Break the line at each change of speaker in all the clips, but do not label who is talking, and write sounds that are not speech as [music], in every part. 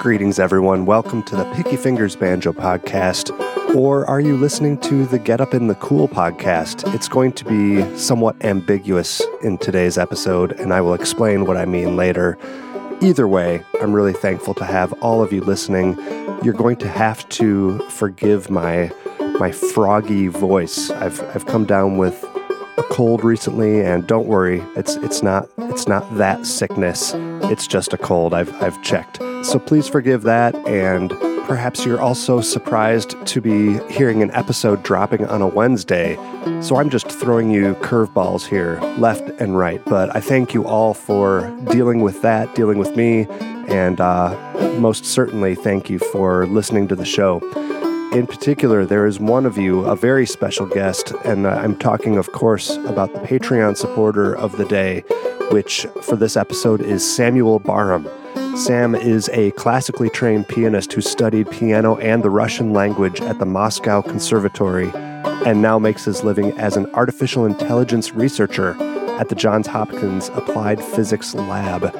Greetings, everyone. Welcome to the Picky Fingers Banjo Podcast. Or are you listening to the Get Up in the Cool podcast? It's going to be somewhat ambiguous in today's episode, and I will explain what I mean later. Either way, I'm really thankful to have all of you listening. You're going to have to forgive my my froggy voice. I've I've come down with a cold recently, and don't worry, it's it's not it's not that sickness. It's just a cold. I've I've checked. So please forgive that, and perhaps you're also surprised to be hearing an episode dropping on a Wednesday. So I'm just throwing you curveballs here, left and right. But I thank you all for dealing with that, dealing with me, and uh, most certainly thank you for listening to the show. In particular, there is one of you, a very special guest, and I'm talking, of course, about the Patreon supporter of the day, which for this episode is Samuel Barham. Sam is a classically trained pianist who studied piano and the Russian language at the Moscow Conservatory and now makes his living as an artificial intelligence researcher at the Johns Hopkins Applied Physics Lab.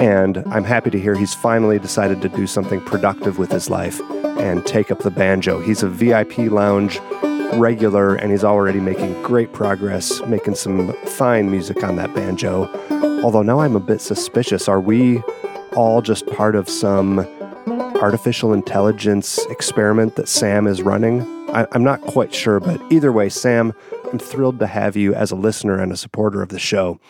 And I'm happy to hear he's finally decided to do something productive with his life and take up the banjo. He's a VIP lounge regular and he's already making great progress, making some fine music on that banjo. Although now I'm a bit suspicious. Are we all just part of some artificial intelligence experiment that Sam is running. I, am not quite sure, but either way, Sam, I'm thrilled to have you as a listener and a supporter of the show.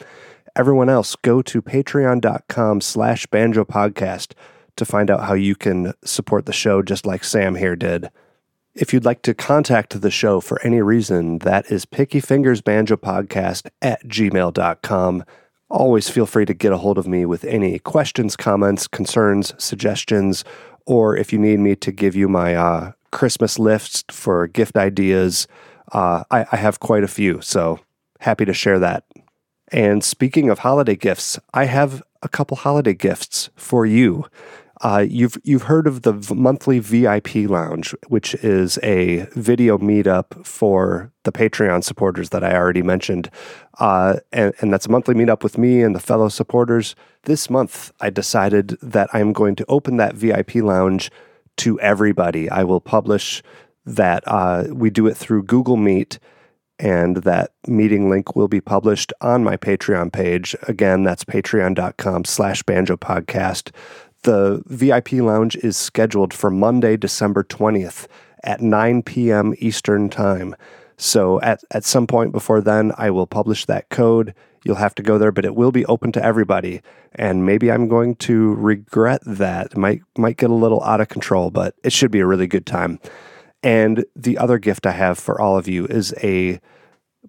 Everyone else, go to patreon.com slash banjo podcast to find out how you can support the show just like Sam here did. If you'd like to contact the show for any reason, that is pickyfingersbanjopodcast at gmail.com. Always feel free to get a hold of me with any questions, comments, concerns, suggestions, or if you need me to give you my uh, Christmas list for gift ideas. Uh, I, I have quite a few, so happy to share that. And speaking of holiday gifts, I have a couple holiday gifts for you. Uh, you've you've heard of the monthly VIP lounge, which is a video meetup for the Patreon supporters that I already mentioned, uh, and, and that's a monthly meetup with me and the fellow supporters. This month, I decided that I'm going to open that VIP lounge to everybody. I will publish that uh, we do it through Google Meet and that meeting link will be published on my patreon page again that's patreon.com slash banjo podcast the VIP lounge is scheduled for Monday, December 20th at 9 p.m. Eastern Time. So at, at some point before then, I will publish that code. You'll have to go there, but it will be open to everybody. And maybe I'm going to regret that. Might might get a little out of control, but it should be a really good time. And the other gift I have for all of you is a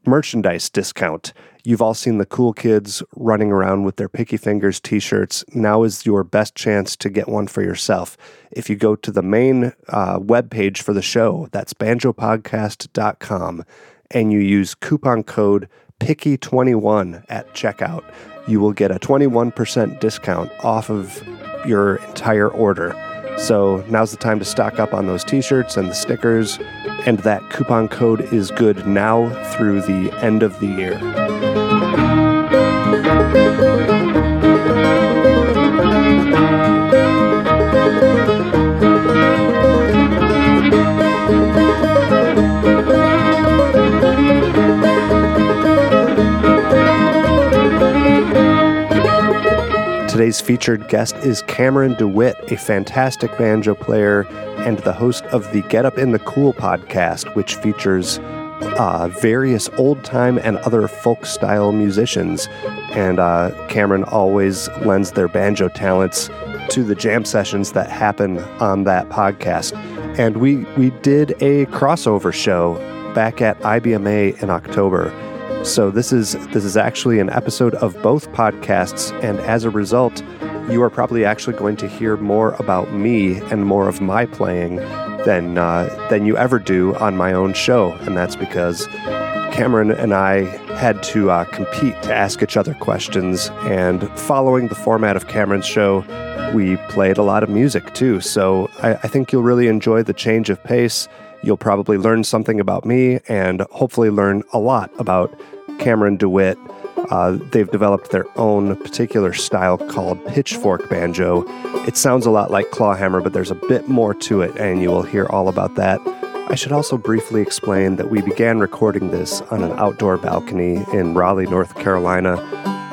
merchandise discount. You've all seen the cool kids running around with their Picky Fingers t shirts. Now is your best chance to get one for yourself. If you go to the main uh, webpage for the show, that's banjopodcast.com, and you use coupon code Picky21 at checkout, you will get a 21% discount off of your entire order. So now's the time to stock up on those t shirts and the stickers, and that coupon code is good now through the end of the year. Today's featured guest is Cameron DeWhitt, a fantastic banjo player and the host of the Get Up in the Cool podcast, which features uh, various old time and other folk style musicians. And uh, Cameron always lends their banjo talents to the jam sessions that happen on that podcast. And we, we did a crossover show back at IBMA in October so this is this is actually an episode of both podcasts, and as a result, you are probably actually going to hear more about me and more of my playing than uh, than you ever do on my own show, and that's because Cameron and I had to uh, compete to ask each other questions, and following the format of Cameron's show, we played a lot of music too. So I, I think you'll really enjoy the change of pace You'll probably learn something about me and hopefully learn a lot about Cameron DeWhitt. Uh, they've developed their own particular style called pitchfork banjo. It sounds a lot like clawhammer, but there's a bit more to it, and you will hear all about that. I should also briefly explain that we began recording this on an outdoor balcony in Raleigh, North Carolina,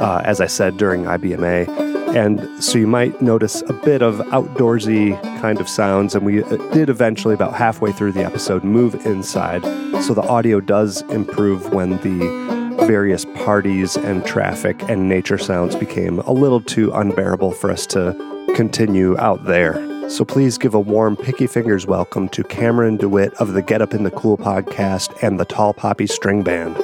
uh, as I said during IBMA. And so you might notice a bit of outdoorsy kind of sounds. And we uh, did eventually, about halfway through the episode, move inside. So the audio does improve when the various parties and traffic and nature sounds became a little too unbearable for us to continue out there. So please give a warm Picky Fingers welcome to Cameron DeWhitt of the Get Up in the Cool podcast and the Tall Poppy String Band.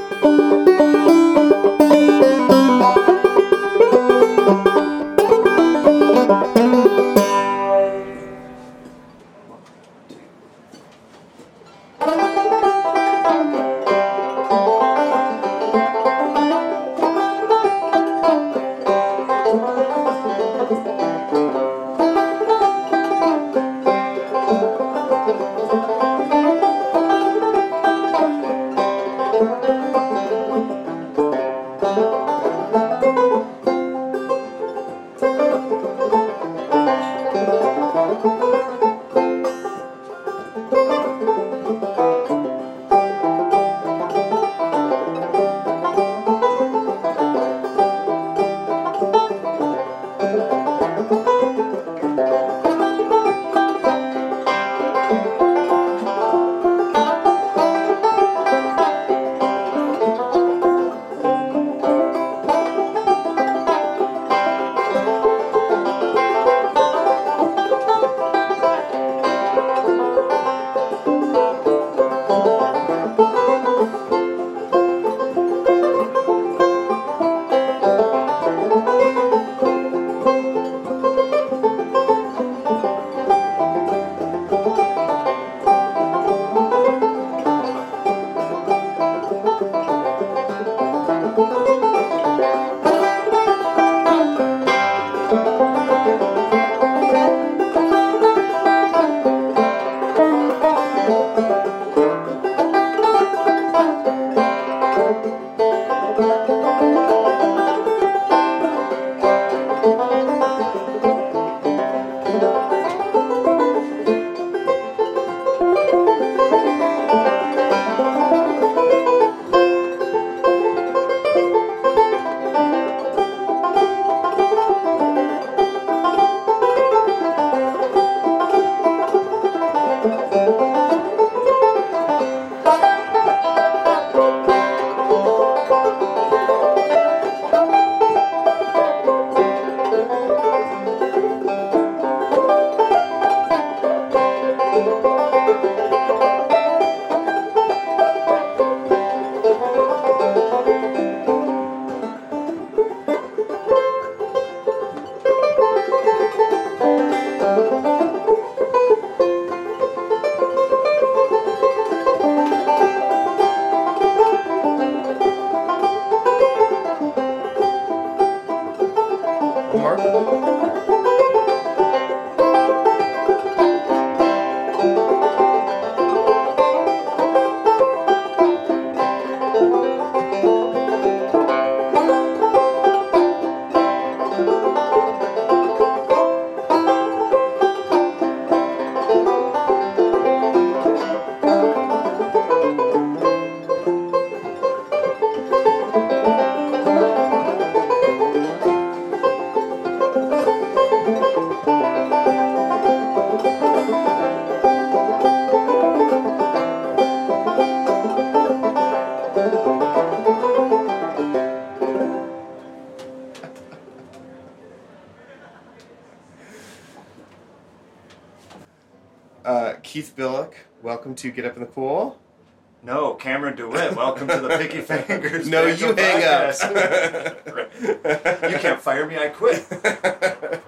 Welcome to Get Up in the Cool.
No, Cameron DeWhitt. Welcome to the Picky [laughs] Fingers.
No, you hang up.
podcast. you can't fire me. I quit. [laughs]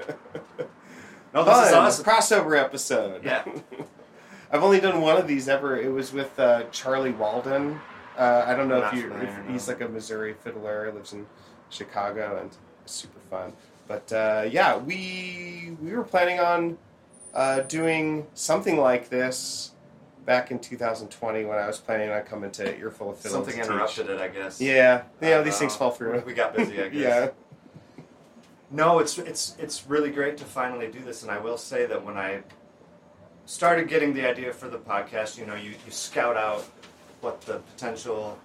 No, this
Fun
is awesome.
crossover episode.
Yeah. [laughs]
I've only done one of these ever. It was with uh, Charlie Walden. Uh, I don't know if you. If he's like a Missouri fiddler, lives in Chicago, and super fun. But uh, yeah, we we were planning on uh, doing something like this back in 2020 when I was planning on coming to Earful of Fiddle.
Something
to teach.
interrupted it, I guess.
Yeah,
I
yeah,
don't
these things fall through.
We got busy, I [laughs] guess.
yeah,
No, it's it's it's really great to finally do this, and I will say that when I started getting the idea for the podcast, you know, you, you scout out what the potential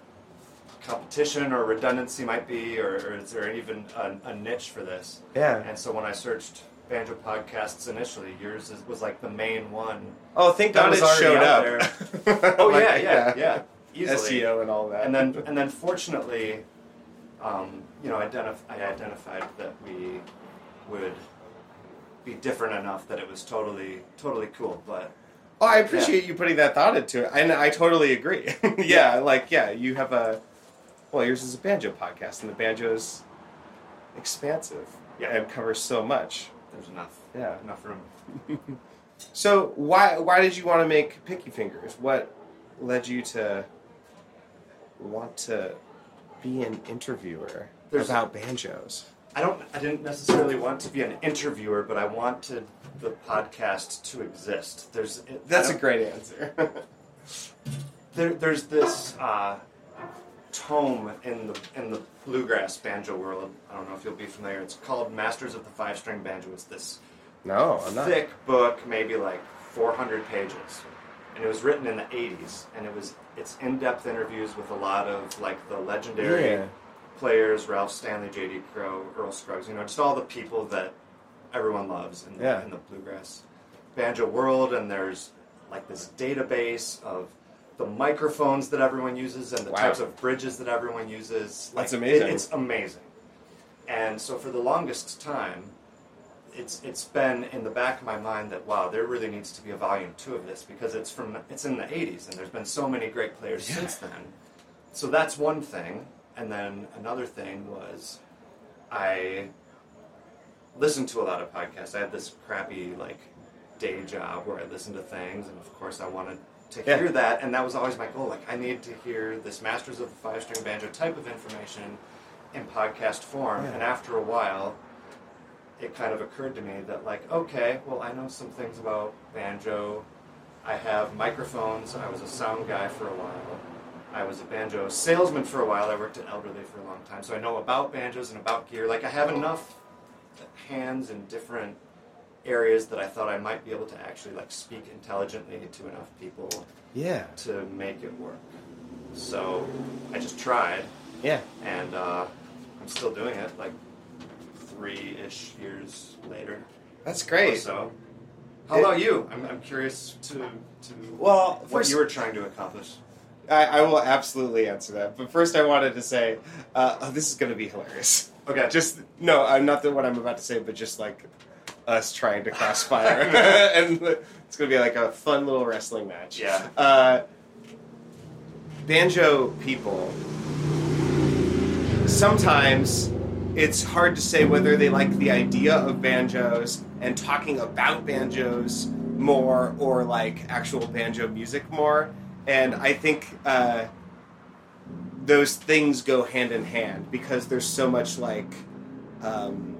competition or redundancy might be, or, or is there even a, a niche for this?
yeah.
And so when I searched banjo podcasts initially, yours is, was like the main one.
Oh, thank
That
God
was
it showed up. [laughs]
Oh
Like,
yeah, yeah, yeah, easily.
SEO and all that.
and then and then fortunately, um, you know, identif- I identified that we would be different enough that it was totally totally cool. But
Oh, I appreciate you putting that thought into it, and I totally agree. [laughs] yeah, like yeah, you have a well, yours is a banjo podcast, and the banjo is expansive
Yeah.
and covers so much.
There's enough
Yeah.
enough room. [laughs]
So why why did you want to make Picky Fingers? What led you to want to be an interviewer
There's-
about banjos?
I don't. I didn't necessarily want to be an interviewer, but I wanted the podcast to exist. There's
That's a great answer. [laughs]
there, there's this uh, tome in the in the bluegrass banjo world. I don't know if you'll be familiar. It's called Masters of the Five String Banjo. It's this
no, I'm not.
thick book, maybe like 400 pages, and it was written in the 80s. And it was it's in-depth interviews with a lot of like the legendary
Yeah.
players: Ralph Stanley, J.D. Crowe, Earl Scruggs. You know, just all the people that everyone loves in,
Yeah.
in the bluegrass banjo world. And there's like this database of the microphones that everyone uses and the
Wow.
types of bridges that everyone uses. Like,
That's amazing.
it- it's amazing. And so for the longest time, it's it's been in the back of my mind that wow, there really needs to be a volume two of this because it's from it's in the '80s and there's been so many great players
Yeah.
since then. So that's one thing, and then another thing was I listened to a lot of podcasts. I had this crappy like day job where I listened to things, and of course I wanted to
Yeah.
hear that, and that was always my goal. Like I need to hear this Masters of the Five String Banjo type of information in podcast form,
Yeah.
and after a while it kind of occurred to me that like okay well i know some things about banjo. I have microphones. I was a sound guy for a while. I was a banjo salesman for a while. I worked at elderly for a long time. So i know about banjos and about gear. Like i have enough hands in different areas that i thought i might be able to actually like speak intelligently to enough people
Yeah,
to make it work so i just tried
yeah.
and uh, i'm still doing it like three-ish years later
That's great.
so. How about you? I'm, I'm curious to to
Well,
what
first,
you were trying to accomplish.
I, I will absolutely answer that. But first, I wanted to say, uh, oh, this is going to be hilarious.
Okay,
Just no, I'm not the what I'm about to say, but just like us trying to crossfire, [laughs] [laughs] and it's going to be like a fun little wrestling match.
Yeah.
Uh, banjo people. Sometimes it's hard to say whether they like the idea of banjos and talking about banjos more or like actual banjo music more. And I think uh, those things go hand in hand because there's so much like. Um,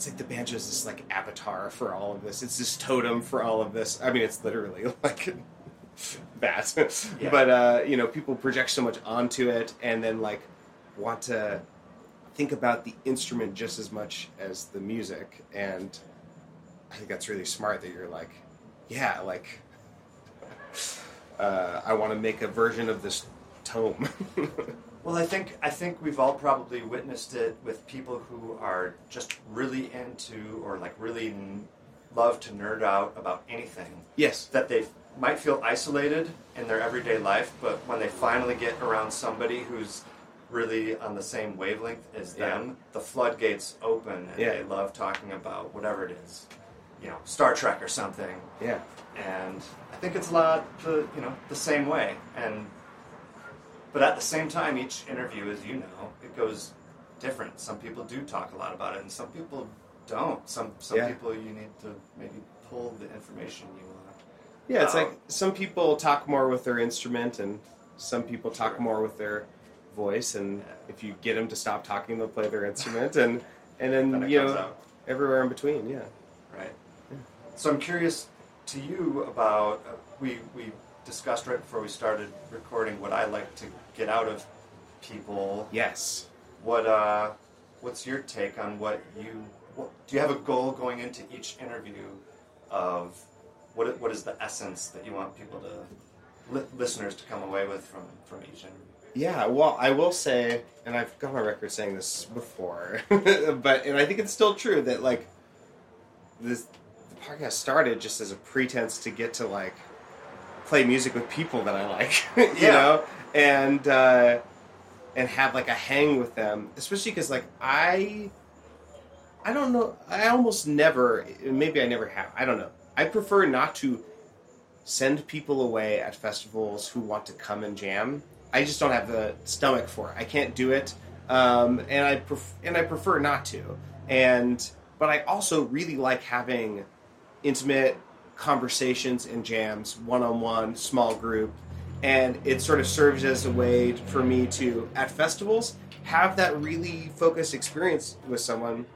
it's like the banjo is this like avatar for all of this. It's this totem for all of this. I mean, it's literally [laughs] like that.
Yeah.
But uh, you know, people project so much onto it, and then like want to think about the instrument just as much as the music. And I think that's really smart that you're like, yeah, like uh, I want to make a version of this tome. [laughs]
well, I think I think we've all probably witnessed it with people who are just really into or like really n- love to nerd out about anything.
yes.
That they might feel isolated in their everyday life, but when they finally get around somebody who's really on the same wavelength as
Yeah.
them, the floodgates open and
Yeah.
they love talking about whatever it is. You know, Star Trek or something.
Yeah.
and I think it's a lot the you know the same way. And but at the same time, each interview, as you know, it goes different. Some people do talk a lot about it, and some people don't. Some some
Yeah.
people you need to maybe pull the information you want.
Yeah, it's
Um,
like some people talk more with their instrument, and some people talk
Sure.
more with their voice. And if you get them to stop talking, they'll play their instrument, and and then,
Then
you know
out.
everywhere in between. Yeah.
Right. So I'm curious to you about uh, we we discussed right before we started recording what I like to get out of people.
Yes.
What uh, what's your take on what you? What, do you have a goal going into each interview of what what is the essence that you want people to li- listeners to come away with from from each interview?
Yeah, well, I will say, and I've got my record saying this before, [laughs] but and I think it's still true that like this the podcast started just as a pretense to get to like play music with people that I like, [laughs] you
Yeah.
know, and uh, and have like a hang with them, especially because like I I don't know, I almost never, maybe I never have, I don't know. I prefer not to send people away at festivals who want to come and jam. I just don't have the stomach for it. I can't do it, um, and I pref- and I prefer not to. And but I also really like having intimate conversations and jams, one on one, small group, and it sort of serves as a way for me to at festivals have that really focused experience with someone.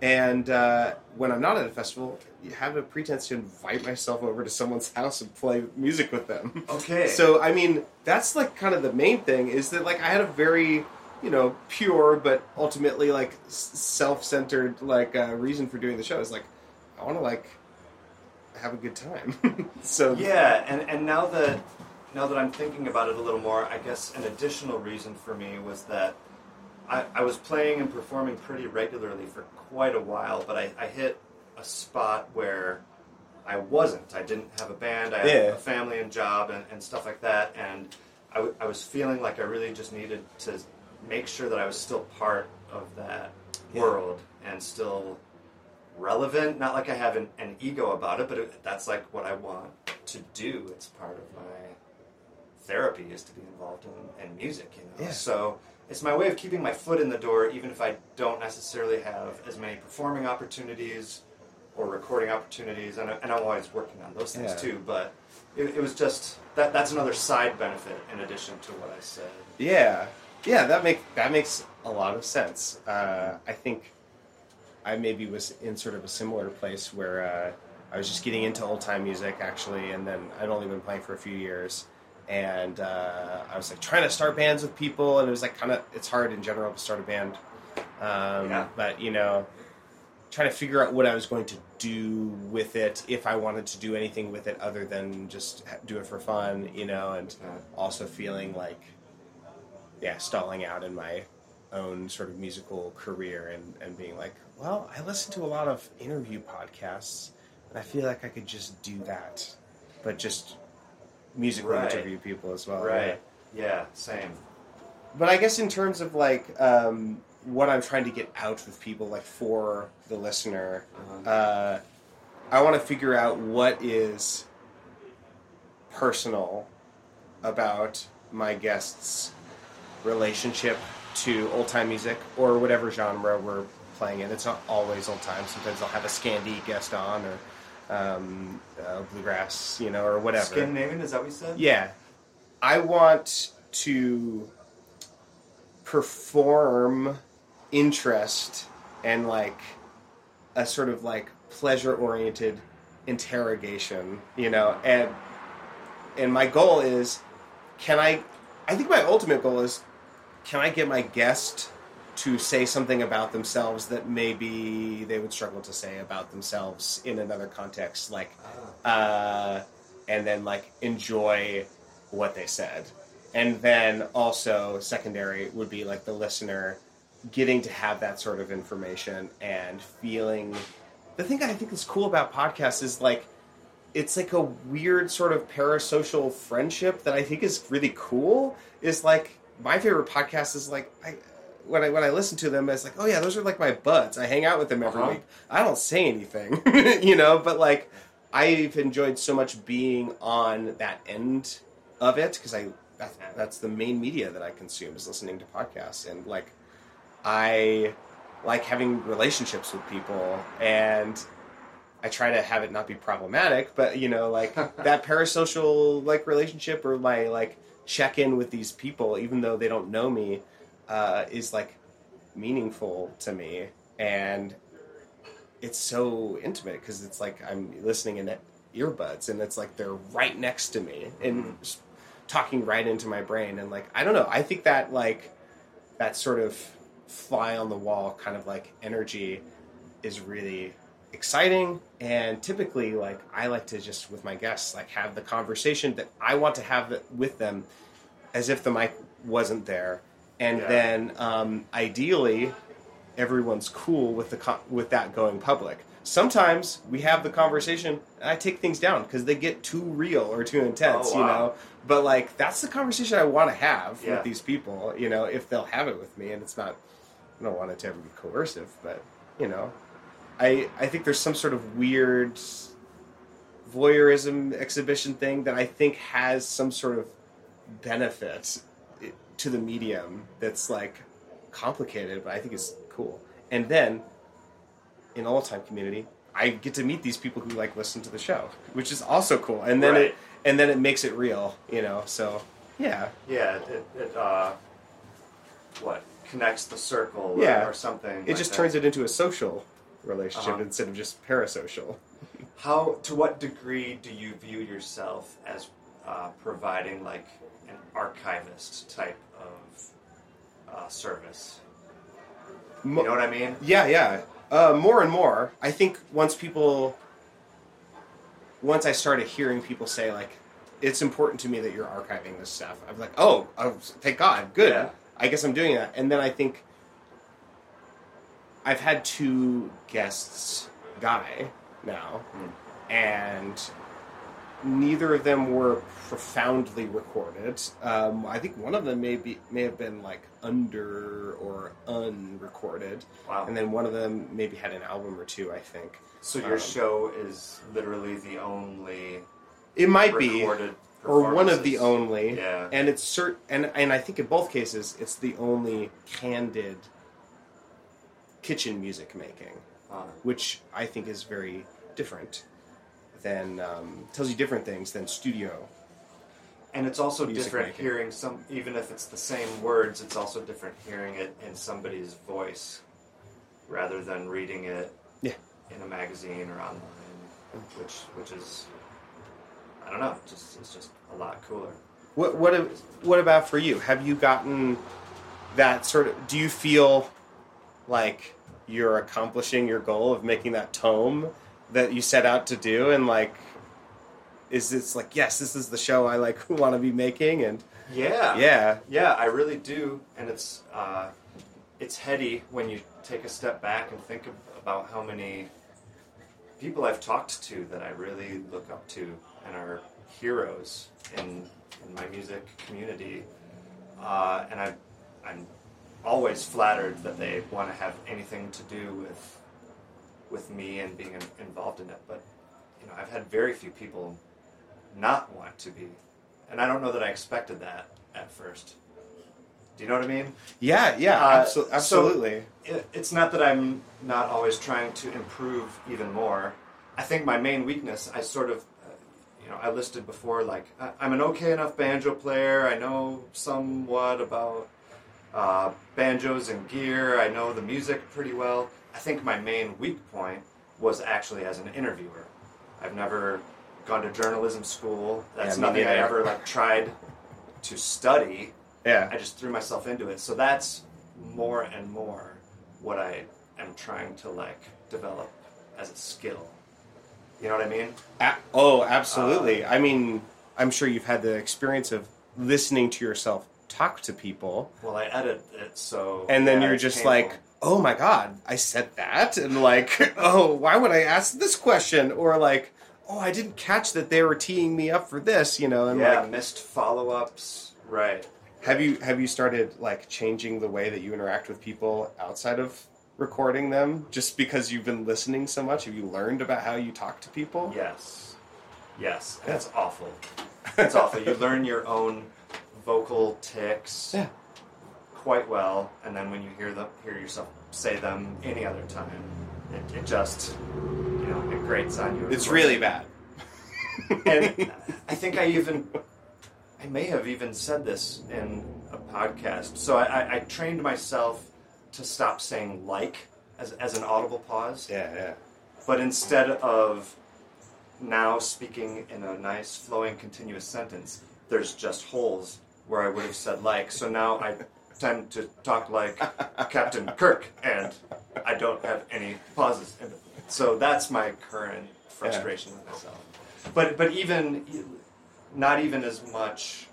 And uh, when I'm not at a festival, you have a pretense to invite myself over to someone's [laughs] house and play music with them.
Okay.
So I mean, that's like kind of the main thing is that like I had a very you know pure but ultimately like self-centered like uh, reason for doing the show is like I want to like have a good time. [laughs] so
Yeah, and, and now that now that I'm thinking about it a little more, I guess an additional reason for me was that I, I was playing and performing pretty regularly for quite a while, but I, I hit a spot where I wasn't. I didn't have a band, I had
Yeah.
a family and job and, and stuff like that, and I, w- I was feeling like I really just needed to make sure that I was still part of that
Yeah.
world and still relevant. Not like I have an, an ego about it, but it, that's like what I want to do. It's part of my therapy is to be involved in, in music, you know.
Yeah.
So it's my way of keeping my foot in the door, even if I don't necessarily have as many performing opportunities or recording opportunities. And, and I'm always working on those things
Yeah.
too. But it, it was just that that's another side benefit in addition to what I said.
Yeah, yeah, that make that makes a lot of sense. Uh, I think I maybe was in sort of a similar place where uh, I was just getting into old time music actually, and then I'd only been playing for a few years, and uh, I was like trying to start bands with people, and it was like kind of it's hard in general to start a band, um,
Yeah.
but you know, trying to figure out what I was going to do with it if I wanted to do anything with it other than just do it for fun, you know, and also feeling like yeah stalling out in my own sort of musical career and, and being like well i listen to a lot of interview podcasts and i feel like i could just do that but just musically
Right.
interview people as well
right. Yeah. Same.
but i guess in terms of like um, what i'm trying to get out with people like for the listener
Uh-huh.
uh, I want to figure out what is personal about my guests' relationship to old time music or whatever genre we're playing in. It's not always old time. Sometimes I'll have a Scandi guest on or um, uh, bluegrass, you know, or whatever.
Scandinavian, is that what you said?
Yeah. I want to perform interest and like a sort of like pleasure oriented interrogation, you know, and and my goal is can I I think my ultimate goal is can I get my guest to say something about themselves that maybe they would struggle to say about themselves in another context like uh, and then like enjoy what they said. And then also secondary would be like the listener getting to have that sort of information and feeling the thing I think is cool about podcasts is like it's like a weird sort of parasocial friendship that I think is really cool. Is like my favorite podcast is like I when I when I listen to them, it's like oh yeah, those are like my buds. I hang out with them every
Uh-huh.
week. I don't say anything, [laughs] you know, but like I've enjoyed so much being on that end of it because I that, that's the main media that I consume is listening to podcasts and like I like having relationships with people and I try to have it not be problematic, but you know, like [laughs] that parasocial like relationship or my like check in with these people, even though they don't know me, uh, is like meaningful to me, and it's so intimate because it's like I'm listening in earbuds and it's like they're right next to me and talking right into my brain and like I don't know I think that like that sort of fly on the wall kind of like energy is really exciting and typically like I like to just with my guests like have the conversation that I want to have with them as if the mic wasn't there and
Yeah.
then um, ideally everyone's cool with the co- with that going public. Sometimes we have the conversation and I take things down because they get too real or too intense,
Oh,
you know. But like that's the conversation I want to have
Yeah.
with these people, you know, if they'll have it with me and it's not I don't want it to ever be coercive, but you know, I I think there's some sort of weird voyeurism exhibition thing that I think has some sort of benefit to the medium that's like complicated, but I think it's cool. And then in old time community, I get to meet these people who like listen to the show, which is also cool. And then
Right.
it and then it makes it real, you know. So yeah,
Yeah, it, it uh, what connects the circle,
Yeah.
or, or something.
it just turns it into a social relationship
Uh-huh.
instead of just parasocial.
How to what degree do you view yourself as uh, providing like an archivist type of uh, service? You know what I mean?
Yeah, yeah. Uh, more and more. I think once people, once I started hearing people say like, it's important to me that you're archiving this stuff. I'm like, oh, oh thank God, good.
Yeah.
I guess I'm doing that. And then I think I've had two guests die now, and neither of them were profoundly recorded. Um, I think one of them may be may have been like under or unrecorded,
Wow.
and then one of them maybe had an album or two. I think
So your
um,
show is literally the only
it might be
recorded
or one of the only.
Yeah.
and it's cert and and I think in both cases it's the only candid kitchen music making.
Uh,
which I think is very different than um, tells you different things than studio.
and it's also different
making.
hearing some, even if it's the same words, it's also different hearing it in somebody's voice rather than reading it
Yeah.
in a magazine or online, which which is I don't know, just it's just a lot cooler.
What what what about for you? Have you gotten that sort of? Do you feel like you're accomplishing your goal of making that tome that you set out to do, and like, is this like yes, this is the show I like [laughs] want to be making, and
Yeah,
yeah,
yeah, I really do, and it's uh, it's heady when you take a step back and think about how many people I've talked to that I really look up to and are heroes in in my music community, uh, and I I'm always flattered that they want to have anything to do with with me and being involved in it, but you know I've had very few people not want to be, and I don't know that I expected that at first. Do you know what I mean?
yeah, yeah,
Uh,
abso-
so-
absolutely.
it, it's not that I'm not always trying to improve even more. I think my main weakness, I sort of, uh, you know, I listed before, like, I, I'm an okay enough banjo player. I know somewhat about uh, banjos and gear. I know the music pretty well. I think my main weak point was actually as an interviewer. I've never gone to journalism school. That's
Yeah,
nothing I ever like tried to study.
yeah,
I just threw myself into it. So that's more and more what I am trying to like develop as a skill. You know what I mean?
A- oh, absolutely. I mean, I'm sure you've had the experience of listening to yourself talk to people,
Well, I edit it so.
and then
yeah,
you're just
painful.
like, "Oh my god, I said that," and like, [laughs] "Oh, why would I ask this question?" Or like, "Oh, I didn't catch that they were teeing me up for this," you know? And
yeah,
like,
missed follow ups. Right.
have you have you started like changing the way that you interact with people outside of recording them, just because you've been listening so much? Have you learned about how you talk to people?
Yes. Yes. That's awful. That's awful. You learn your own vocal ticks
Yeah.
quite well, and then when you hear them, hear yourself say them any other time, it, it just, you know, it grates on you.
It's really bad.
and [laughs] I think I even, I may have even said this in a podcast. So I, I, I trained myself to stop saying like as, as an audible pause,
Yeah, yeah.
but instead of now speaking in a nice flowing continuous sentence, there's just holes where I would have said like. So now I tend to talk like Captain Kirk, and I don't have any pauses. in it. So that's my current frustration with myself. But but even not even as much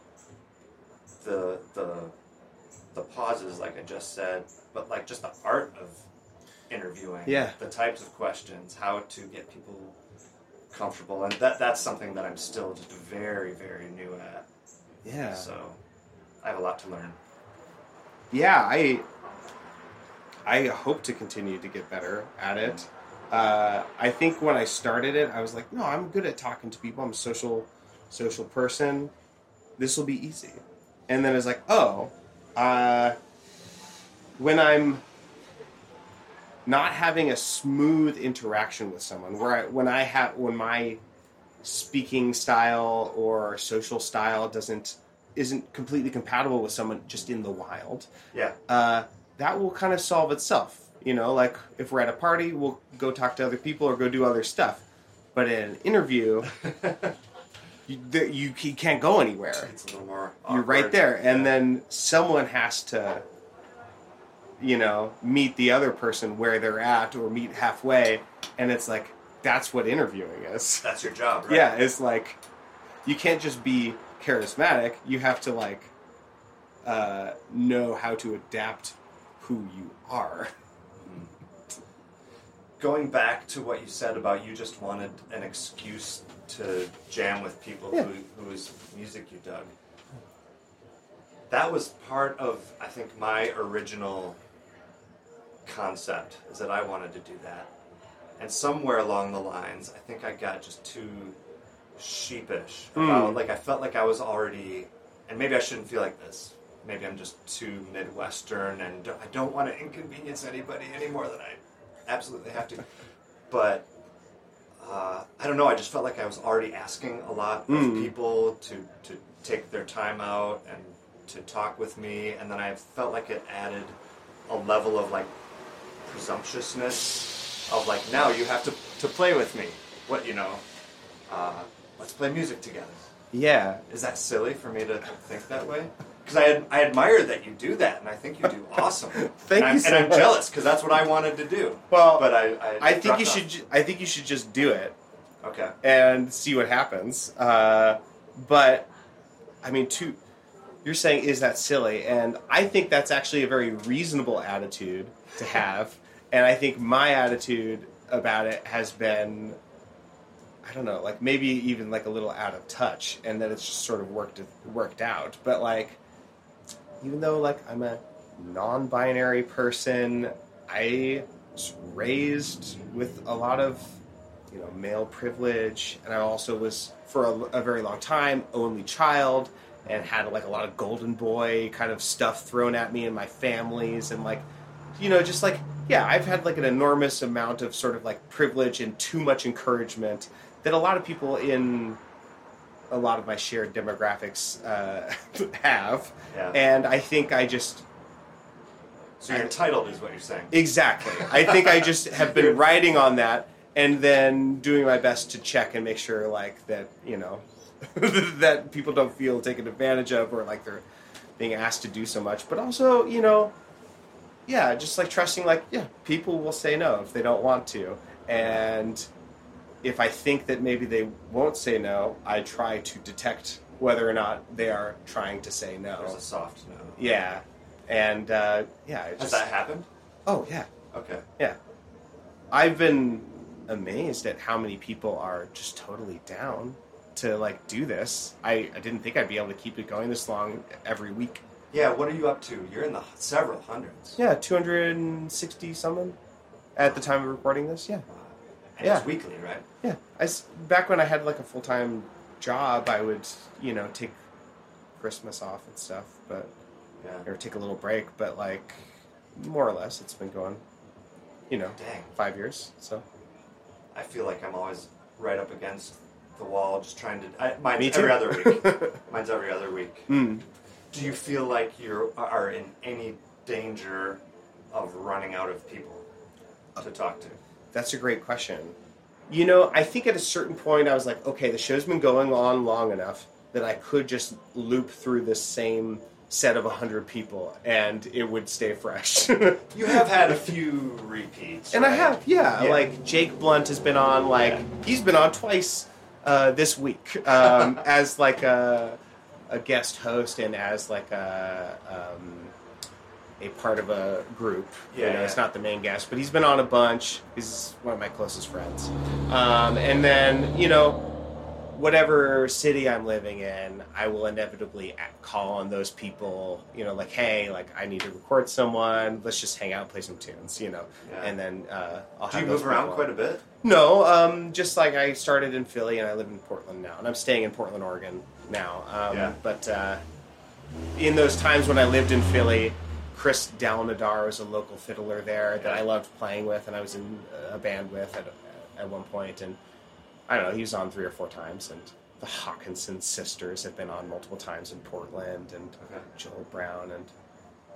the the the pauses like I just said, but like just the art of interviewing.
Yeah.
The types of questions, how to get people comfortable, and that that's something that I'm still just very very new at.
Yeah.
So I have a lot to learn.
yeah, I I hope to continue to get better at it. Uh, I think when I started it, I was like, no, I'm good at talking to people. I'm a social social person. This will be easy. And then I was like, oh, uh, when I'm not having a smooth interaction with someone, where I, when I have when my speaking style or social style doesn't isn't completely compatible with someone just in the wild,
Yeah.
uh, that will kind of solve itself. You know, like if we're at a party, we'll go talk to other people or go do other stuff. But in an interview, [laughs] you, you, you can't go anywhere.
It's a little more.
You're right there, and
Yeah.
then someone has to, you know, meet the other person where they're at or meet halfway, and it's like that's what interviewing is.
that's your job, right?
Yeah, it's like you can't just be charismatic. You have to like uh, know how to adapt who you are.
Going back to what you said about you just wanted an excuse to jam with people
Yeah.
who, whose music you dug. That was part of, I think, my original concept, is that I wanted to do that. And somewhere along the lines, I think I got just too sheepish about,
Mm.
like, I felt like I was already, and maybe I shouldn't feel like this. Maybe I'm just too Midwestern and I don't want to inconvenience anybody any more than I absolutely have to. But uh, I don't know. I just felt like I was already asking a lot of
Mm.
people to to take their time out and to talk with me, and then I felt like it added a level of like presumptuousness of like now you have to to play with me. What you know? Uh, let's play music together.
Yeah,
Is that silly for me to think that way? Because I, I admire that you do that, and I think you do [laughs] awesome.
Thank
and I'm,
you so
And I'm
much.
jealous because that's what I wanted to do.
Well,
but I I,
I think you
off.
should. ju- I think you should just do it
Okay.
and see what happens. Uh, but I mean, to you're saying is that silly, and I think that's actually a very reasonable attitude to have. And I think my attitude about it has been, I don't know, like maybe even like a little out of touch, and that it's just sort of worked worked out. But like, even though like I'm a non-binary person, I was raised with a lot of you know male privilege, and I also was for a, a very long time only child and had like a lot of golden boy kind of stuff thrown at me in my families and like you know just like yeah I've had like an enormous amount of sort of like privilege and too much encouragement that a lot of people in a lot of my shared demographics uh, [laughs] have
Yeah.
and I think I just
so you're entitled, is what you're saying.
Exactly. I think I just [laughs] have been riding on that and then doing my best to check and make sure like that, you know, [laughs] that people don't feel taken advantage of or like they're being asked to do so much, but also, you know, yeah, just like trusting like, yeah, people will say no if they don't want to. And if I think that maybe they won't say no, I try to detect whether or not they are trying to say no.
There's a soft no.
Yeah. And uh, yeah, it
Has that happened?
oh yeah,
Okay.
yeah. I've been amazed at how many people are just totally down to like do this. I, I didn't think I'd be able to keep it going this long every week.
Yeah. What are you up to? You're in the several hundreds.
Yeah, 260 something at the time of recording this. Yeah.
And
Yeah.
it's weekly, right?
Yeah. I, back when I had like a full-time job, I would, you know, take Christmas off and stuff, but
Yeah.
or take a little break, but like more or less it's been going, you know,
Dang.
5 years. So
I feel like I'm always right up against the wall, just trying to. I, mine's
Me too.
every other week. [laughs] mine's every other week.
Mm.
Do you feel like you are in any danger of running out of people to talk to?
That's a great question. You know, I think at a certain point I was like, okay, the show's been going on long enough that I could just loop through the same set of 100 people and it would stay fresh. [laughs]
You have had a few repeats.
and I have, yeah,
Yeah.
Like Jake Blount has been on, like,
Yeah.
he's been on twice uh, this week um, [laughs] as like a, a guest host and as like a. Um, a part of a group. you
Yeah,
know, it's not the main guest, but he's been on a bunch. He's one of my closest friends. Um, and then, you know, whatever city I'm living in, I will inevitably call on those people, you know, like, hey, like, I need to record someone. Let's just hang out, play some tunes, you know.
Yeah.
And then uh, I'll
Do
have
you move around
people.
quite a bit?
No, um, just like I started in Philly and I live in Portland now, and I'm staying in Portland, Oregon now. Um,
Yeah.
But uh, in those times when I lived in Philly, Chris Dalnadar was a local fiddler there that I loved playing with, and I was in a band with at, at one point, and I don't know, he was on three or four times, and the Hawkinson sisters have been on multiple times in Portland, and
Okay.
Joel Brown and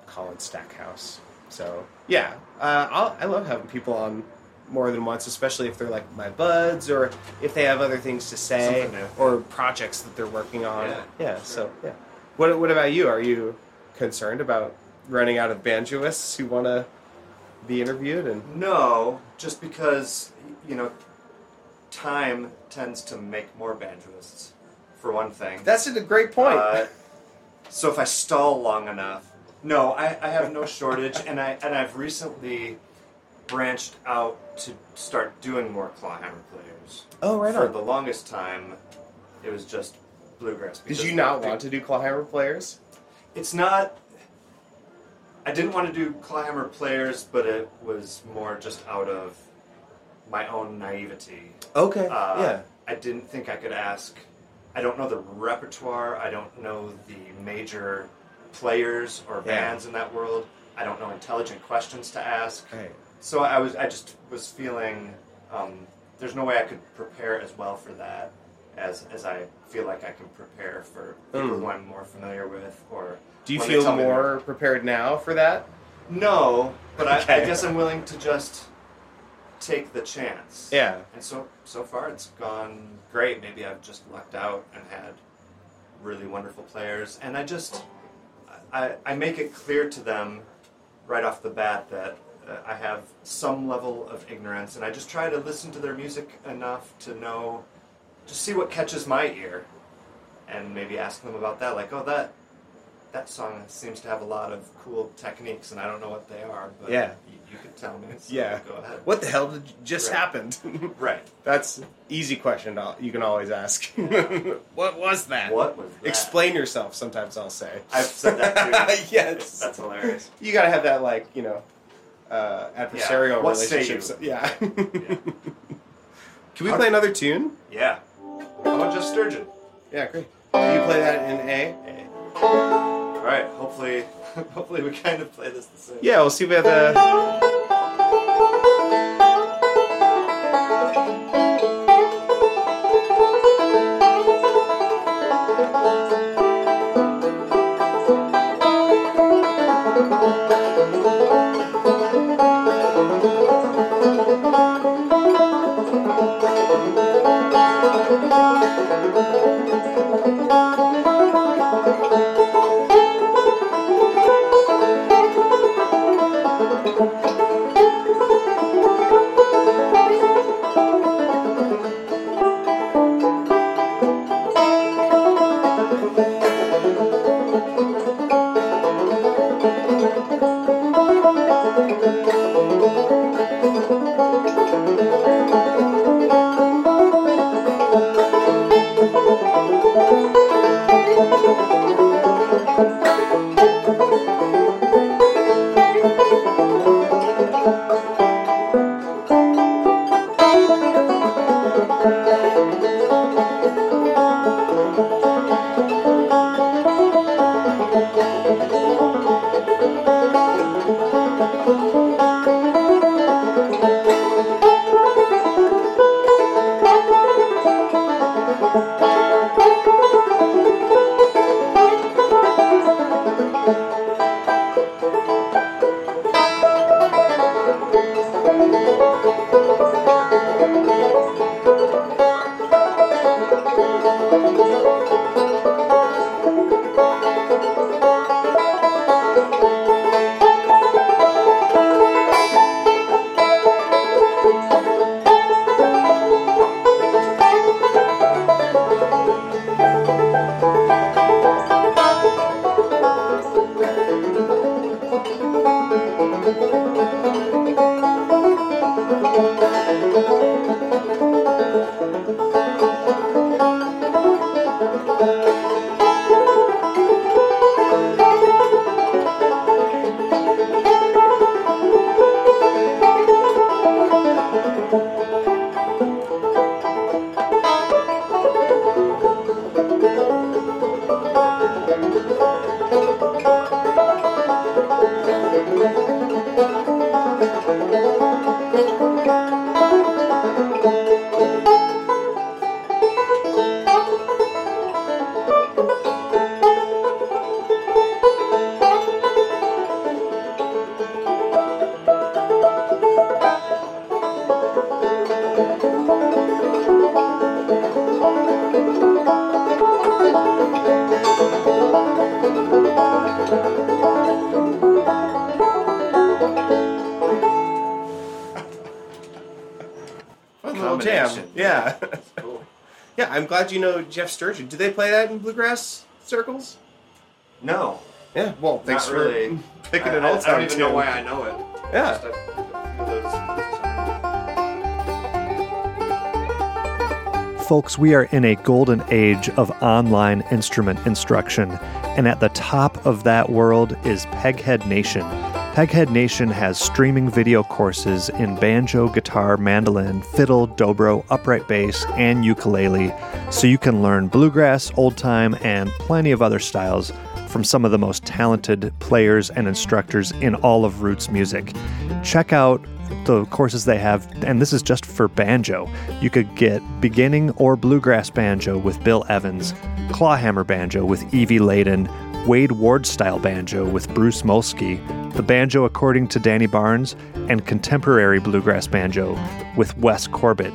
Colin Stackhouse. So yeah, uh, I love having people on more than once, especially if they're like my buds or if they have other things to say or projects that they're working on.
Yeah,
Yeah.
sure.
So yeah. What What about you? Are you concerned about running out of banjoists who want to be interviewed? And
No, just because you know, time tends to make more banjoists. For one thing.
that's a great point.
Uh, so if I stall long enough, no, I, I have no shortage, and I and I've recently branched out to start doing more clawhammer players.
oh, right
For
on.
the longest time, it was just bluegrass.
Did
because
you not want to do clawhammer players?
It's not. I didn't want to do clawhammer players, but it was more just out of my own naivety.
Okay.
Uh,
yeah.
I didn't think I could ask. I don't know the repertoire. I don't know the major players or
Yeah.
bands in that world. I don't know intelligent questions to ask.
Right.
So I was. I just was feeling. Um, there's no way I could prepare as well for that as as I feel like I can prepare for people
Mm.
who I'm more familiar with. Or
Do you feel more prepared now for that?
No, but I, I guess I'm willing to just take the chance.
Yeah.
And so so far it's gone great. Maybe I've just lucked out and had really wonderful players, and I just I, I make it clear to them right off the bat that uh, I have some level of ignorance, and I just try to listen to their music enough to know, just see what catches my ear, and maybe ask them about that. Like, oh, that that song seems to have a lot of cool techniques, and I don't know what they are, but
Yeah.
you, you could tell me. So
Yeah.
go ahead.
What the hell did just
Right.
happened? [laughs]
Right.
That's easy question. to- You can always ask. [laughs] what was that?
What was that?
Explain yourself. Sometimes I'll say.
I've said that too. [laughs]
yes.
That's hilarious.
You gotta have that like you know uh, adversarial
What say
relationship. Yeah.
Yeah. [laughs]
Can we play another tune?
Yeah. How about just Sturgeon?
Yeah, great. Can you play that in A? A?
All right. Hopefully, [laughs] hopefully we kind of play this the same.
Yeah, we'll see if we have the. I'm glad you know Jeff Sturgeon. Do they play that in bluegrass circles?
No,
Yeah, well, thanks
not
for
really. [laughs]
picking
I,
an
I-
old
I don't even
tune.
know why I know it.
Yeah.
Just a- a few of those-
Folks, we are in a golden age of online instrument instruction, and at the top of that world is Peghead Nation. Peghead Nation has streaming video courses in banjo, guitar, mandolin, fiddle, dobro, upright bass, and ukulele, so you can learn bluegrass, old time, and plenty of other styles from some of the most talented players and instructors in all of roots music. Check out the courses they have, and this is just for banjo. You could get beginning or bluegrass banjo with Bill Evans, clawhammer banjo with Evie Laden, Wade Ward style banjo with Bruce Molsky, the banjo according to Danny Barnes, and contemporary bluegrass banjo with Wes Corbett.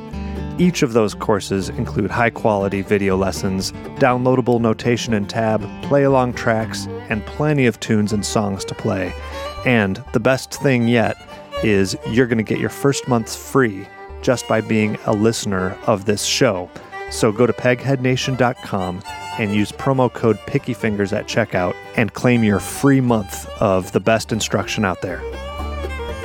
Each of those courses include high quality video lessons, downloadable notation and tab, play along tracks, and plenty of tunes and songs to play. And the best thing yet is you're going to get your first month free just by being a listener of this show. So go to pegheadnation.com and use promo code PickyFingers at checkout and claim your free month of the best instruction out there.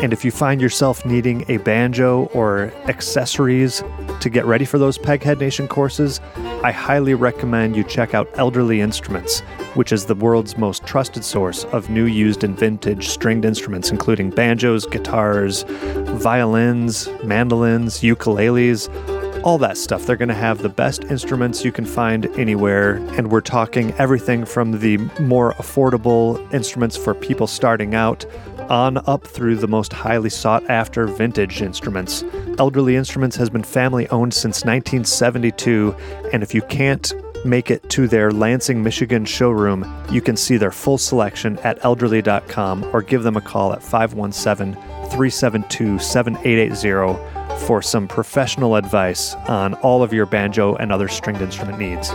And if you find yourself needing a banjo or accessories to get ready for those Peghead Nation courses, I highly recommend you check out Elderly Instruments, which is the world's most trusted source of new, used, and vintage stringed instruments, including banjos, guitars, violins, mandolins, ukuleles, all that stuff. They're going to have the best instruments you can find anywhere. And we're talking everything from the more affordable instruments for people starting out on up through the most highly sought after vintage instruments. Elderly Instruments has been family owned since 1972. And if you can't make it to their Lansing, Michigan showroom, you can see their full selection at elderly.com or give them a call at 517 372 7880 for some professional advice on all of your banjo and other stringed instrument needs.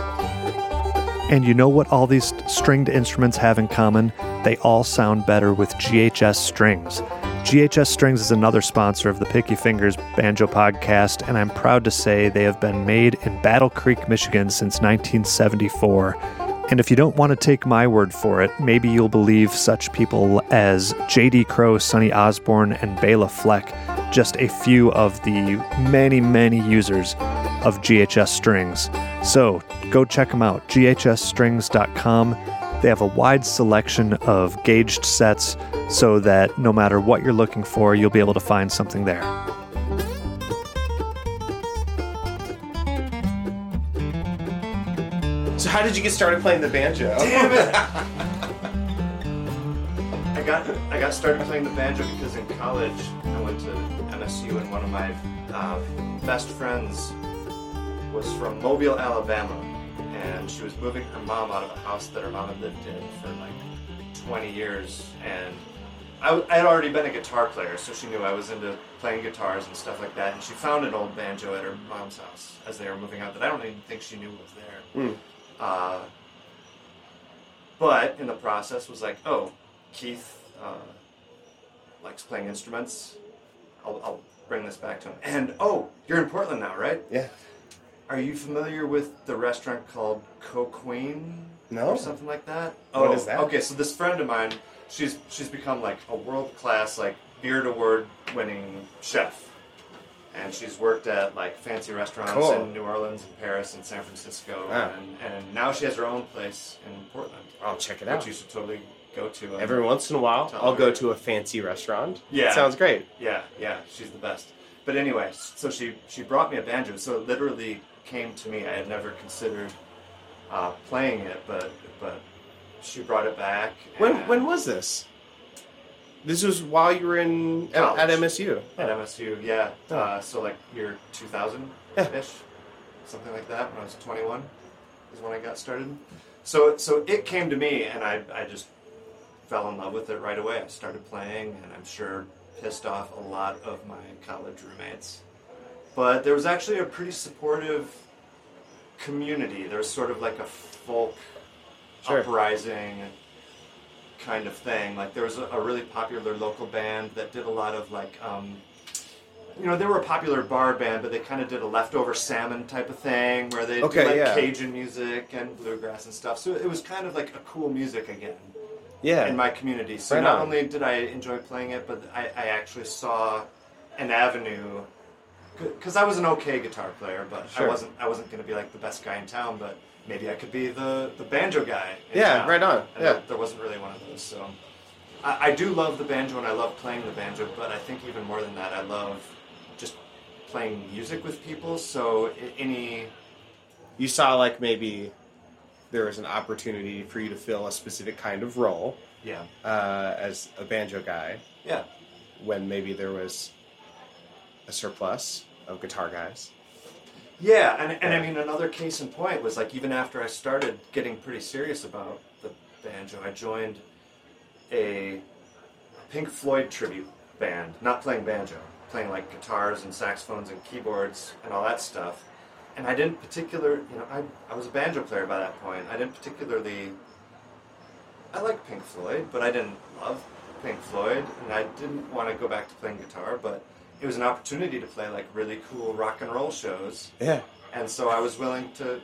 And you know what all these stringed instruments have in common? They all sound better with GHS strings. GHS Strings is another sponsor of the Picky Fingers Banjo Podcast, and I'm proud to say they have been made in Battle Creek, Michigan since 1974. And if you don't want to take my word for it, maybe you'll believe such people as J.D. Crowe, Sonny Osborne, and Bela Fleck, just a few of the many, many users of GHS Strings. So go check them out, ghsstrings.com. They have a wide selection of gauged sets so that no matter what you're looking for, you'll be able to find something there.
How did you get started playing the banjo? [laughs]
Damn it! I got I got started playing the banjo because in college I went to MSU and one of my uh, best friends was from Mobile, Alabama, and she was moving her mom out of a house that her mom had lived in for like 20 years, and I had already been a guitar player, so she knew I was into playing guitars and stuff like that, and she found an old banjo at her mom's house as they were moving out that I don't even think she knew was there.
Hmm.
Uh, but in the process was like, oh, Keith uh, likes playing instruments. I'll, I'll bring this back to him. And oh, you're in Portland now, right?
Yeah.
Are you familiar with the restaurant called Coquine?
No.
Or something like that?
What
oh,
is that?
Okay, so this friend of mine, she's she's become like a world class, like beard award winning chef. And she's worked at like fancy restaurants
Cool.
in New Orleans and Paris and San Francisco.
Ah.
And, and now she has her own place in Portland.
I'll check it
Which
out.
you should totally go to.
Every once in a while, I'll
her.
go to a fancy restaurant.
Yeah.
Sounds great.
Yeah, yeah, she's the best. But anyway, so she she brought me a banjo. So it literally came to me. I had never considered uh, playing it, but but
she brought it back.
When when was this? This was while you were in at, at MSU.
At MSU, yeah.
Oh.
Uh, so like year 2000
Yeah.
ish, something like that. When I was 21 is when I got started. So so it came to me, and I I just fell in love with it right away. I started playing, and I'm sure pissed off a lot of my college roommates. But there was actually a pretty supportive community. There was sort of like a folk
Sure.
uprising kind of thing. Like there was a, a really popular local band that did a lot of like, um, you know, they were a popular bar band, but they kind of did a leftover salmon type of thing where they
Okay,
do like
yeah.
Cajun music and bluegrass and stuff. So it was kind of like a cool music again
Yeah.
in my community. So
Right
not
on.
only did I enjoy playing it, but I, I actually saw an avenue. Because I was an okay guitar player, but
Sure.
I wasn't. I wasn't going to be like the best guy in town. But maybe I could be the, the banjo guy.
Yeah,
town.
right on.
And
Yeah.
there, wasn't really one of those. So I, I do love the banjo and I love playing the banjo. But I think even more than that, I love just playing music with people. So any
you saw like maybe there was an opportunity for you to fill a specific kind of role
yeah
uh, as a banjo guy
yeah
when maybe there was a surplus of guitar guys.
Yeah, and, and I mean another case in point was like even after I started getting pretty serious about the banjo, I joined a Pink Floyd tribute band, not playing banjo, playing like guitars and saxophones and keyboards and all that stuff. And I didn't particular, you know, I, I was a banjo player by that point. I didn't particularly, I like Pink Floyd, but I didn't love Pink Floyd, and I didn't want to go back to playing guitar, but it was an opportunity to play like really cool rock and roll shows
Yeah.
and so I was willing to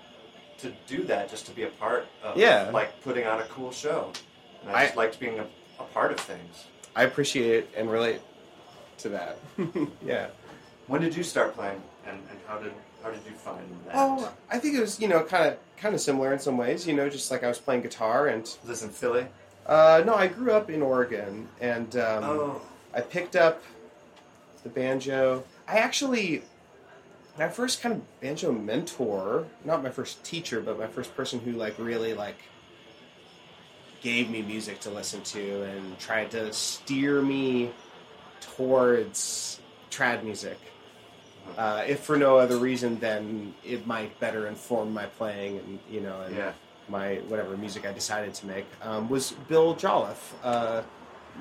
to do that just to be a part of
Yeah.
like putting on a cool show. And
I-
I just liked being a, a part of things.
I appreciate it and relate to that. [laughs] yeah.
When did you start playing, and, and how did how did you find that?
Oh, I think it was you know kind of kind of similar in some ways. You know, just like I was playing guitar and
was this in Philly?
uh, no, I grew up in Oregon and um,
oh,
I picked up the banjo. I actually, my first kind of banjo mentor, not my first teacher, but my first person who like really like gave me music to listen to and tried to steer me towards trad music. Uh, if for no other reason than it might better inform my playing and you know and
yeah.
my whatever music I decided to make um, was Bill Jolliffe. Uh,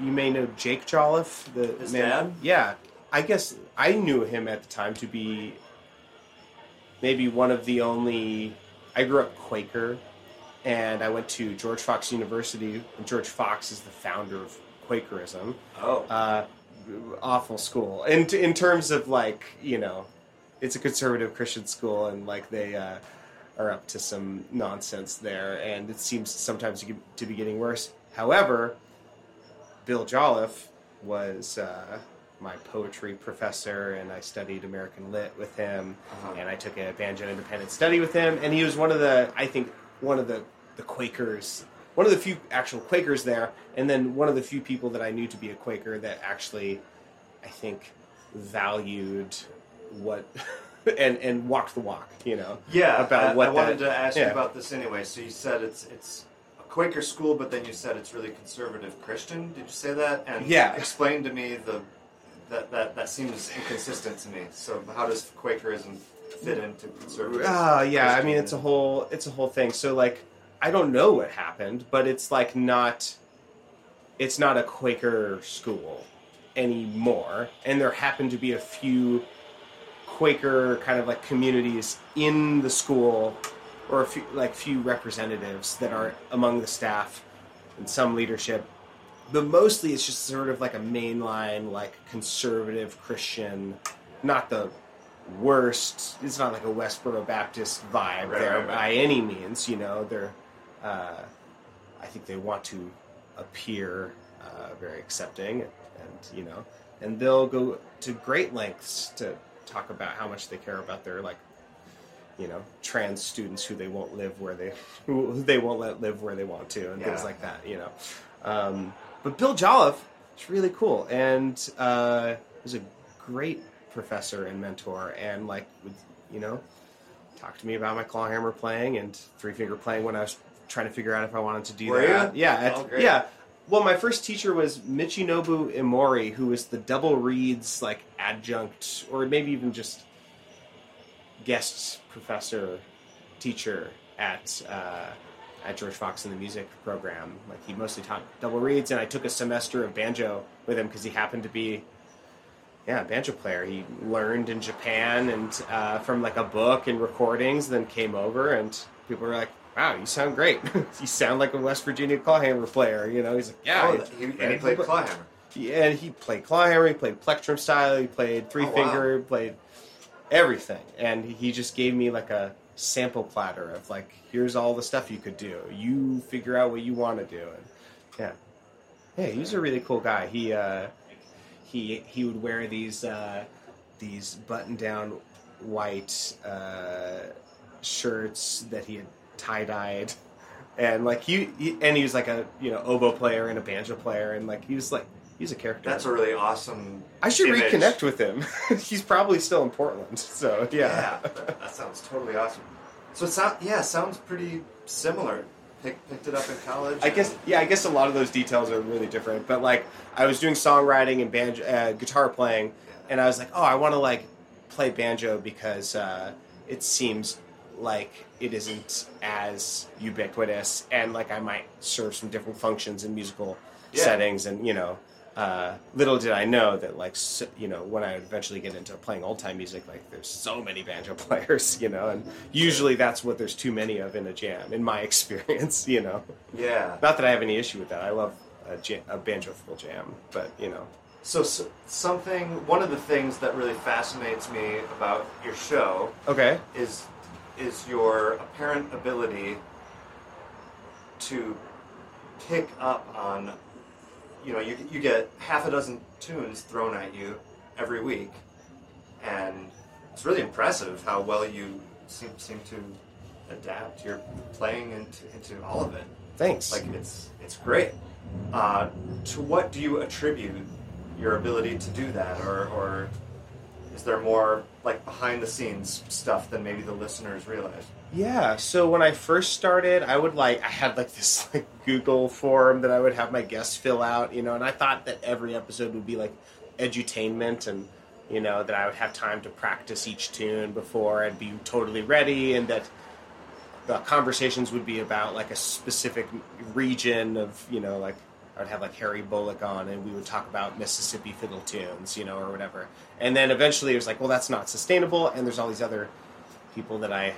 you may know Jake Jolliffe, the
His
man.
dad?
Yeah, I guess I knew him at the time to be maybe one of the only. I grew up Quaker, and I went to George Fox University. And George Fox is the founder of Quakerism
Oh,
uh, awful school. And in terms of like, you know, it's a conservative Christian school, and like they uh, are up to some nonsense there, and it seems sometimes to to be getting worse. However, Bill Jolliffe was uh, my poetry professor, and I studied American Lit with him,
Uh-huh.
and I took a banjo independent study with him, and he was one of the, I think, one of the the Quakers, one of the few actual Quakers there, and then one of the few people that I knew to be a Quaker that actually, I think, valued what [laughs] and and walked the walk. You know,
yeah.
about
I,
what
I wanted
that-
to ask
yeah.
you about this anyway. So you said it's it's a Quaker school, but then you said it's really conservative Christian. Did you say that? And
Yeah.
explain to me the that that that seems inconsistent to me. So how does Quakerism fit into conservative?
Ah, yeah. I mean, it's a whole it's a whole thing. So like, I don't know what happened, but it's like not, it's not a Quaker school anymore, and there happened to be a few Quaker kind of like communities in the school, or a few like few representatives that are among the staff and some leadership. But mostly, it's just sort of like a mainline, like conservative Christian, not the worst. It's not like a Westboro Baptist vibe
Right,
there
right, right.
by any means. You know, they're. Uh, I think they want to appear uh, very accepting, and you know, and they'll go to great lengths to talk about how much they care about their like, you know, trans students who they won't live where they [laughs] who they won't let live where they want to, and things like that. You know, um, but Bill Jolliffe is really cool, and uh, was a great professor and mentor, and like would you know talk to me about my clawhammer playing and three finger playing when I was trying to figure out if I wanted to do
Were
that.
you?
Yeah,
Oh,
yeah. Well, my first teacher was Michinobu Imori, who was the double reeds like adjunct, or maybe even just guest professor teacher at uh, at George Fox in the music program. Like he mostly taught double reeds, and I took a semester of banjo with him because he happened to be yeah, a banjo player. He learned in Japan and uh, from like a book and recordings, then came over, and people were like, "Wow, you sound great. [laughs] you sound like a West Virginia clawhammer player." You know, he's like, "Yeah."
Oh, he, and he played clawhammer.
Yeah, and he played clawhammer. He played plectrum style. He played three
Oh,
finger. Played everything, and he just gave me like a sample platter of like, "Here's all the stuff you could do. You figure out what you want to do." And yeah, yeah, he was a really cool guy. He uh, he he would wear these uh, these button down white uh, shirts that he had tie dyed. And like he, he, and he was like a you know oboe player and a banjo player, and like he was like he was a character.
That's a really awesome.
I should
image.
reconnect with him. [laughs] He's probably still in Portland, so yeah.
Yeah, that sounds totally awesome. So it sounds yeah, sounds pretty similar. Pick, picked it up in college.
I guess yeah, I guess a lot of those details are really different. But like I was doing songwriting and banjo, uh, guitar playing, and I was like, oh, I want to like play banjo because uh, it seems like it isn't as ubiquitous, and like I might serve some different functions in musical
Yeah.
settings, and you know. Uh, little did I know that, like, so, you know, when I would eventually get into playing old time music, like, there's so many banjo [laughs] players, you know, and usually that's what there's too many of in a jam, in my [laughs] experience, you know.
Yeah.
Not that I have any issue with that. I love a, jam, a banjo full jam, but you know,
So, so something one of the things that really fascinates me about your show
okay,
is is your apparent ability to pick up on you know you, you get half a dozen tunes thrown at you every week and it's really impressive how well you seem, seem to adapt your playing into, into all of it
thanks.
like it's it's great uh, to what do you attribute your ability to do that or, or is there more like behind the scenes stuff than maybe the listeners realize
yeah. So when I first started, I would like I had like [laughs] this like Google form that I would have my guests fill out, you know, and I thought that every episode would be like edutainment and you know that I would have time to practice each tune before I'd be totally ready, and that the conversations would be about like a specific region of you know like I would have like Harry Bolick on and we would talk about Mississippi fiddle tunes, you know, or whatever. And then eventually it was like, well, that's not sustainable, and there's all these other people that I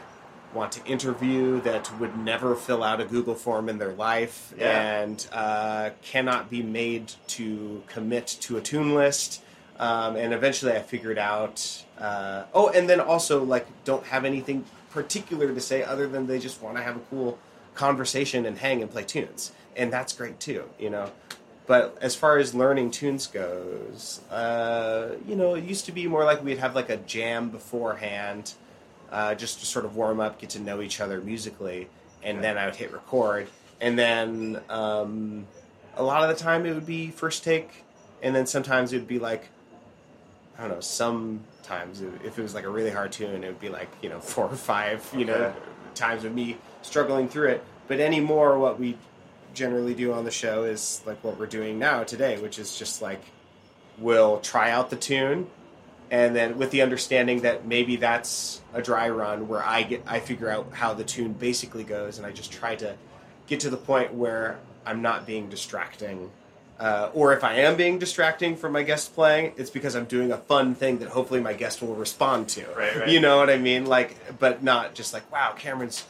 want to interview that would never fill out a Google form in their life
Yeah.
and uh, cannot be made to commit to a tune list. Um, and eventually I figured out, uh, oh, and then also like don't have anything particular to say other than they just want to have a cool conversation and hang and play tunes. And that's great too, you know. But as far as learning tunes goes, uh, you know, it used to be more like we'd have like a jam beforehand, uh, just to sort of warm up, get to know each other musically, and then I would hit record. And then um, a lot of the time it would be first take, and then sometimes it would be like, I don't know, sometimes if it was like a really hard tune, it would be like, you know, [laughs] four or five, you know, times of me struggling through it. But anymore, what we generally do on the show is like what we're doing now today, which is just like we'll try out the tune and then with the understanding that maybe that's a dry run where I get I figure out how the tune basically goes and I just try to get to the point where I'm not being distracting. Uh, or if I am being distracting from my guest playing, it's because I'm doing a fun thing that hopefully my guest will respond to.
Right, right.
You know what I mean? Like, but not just like, wow, Cameron's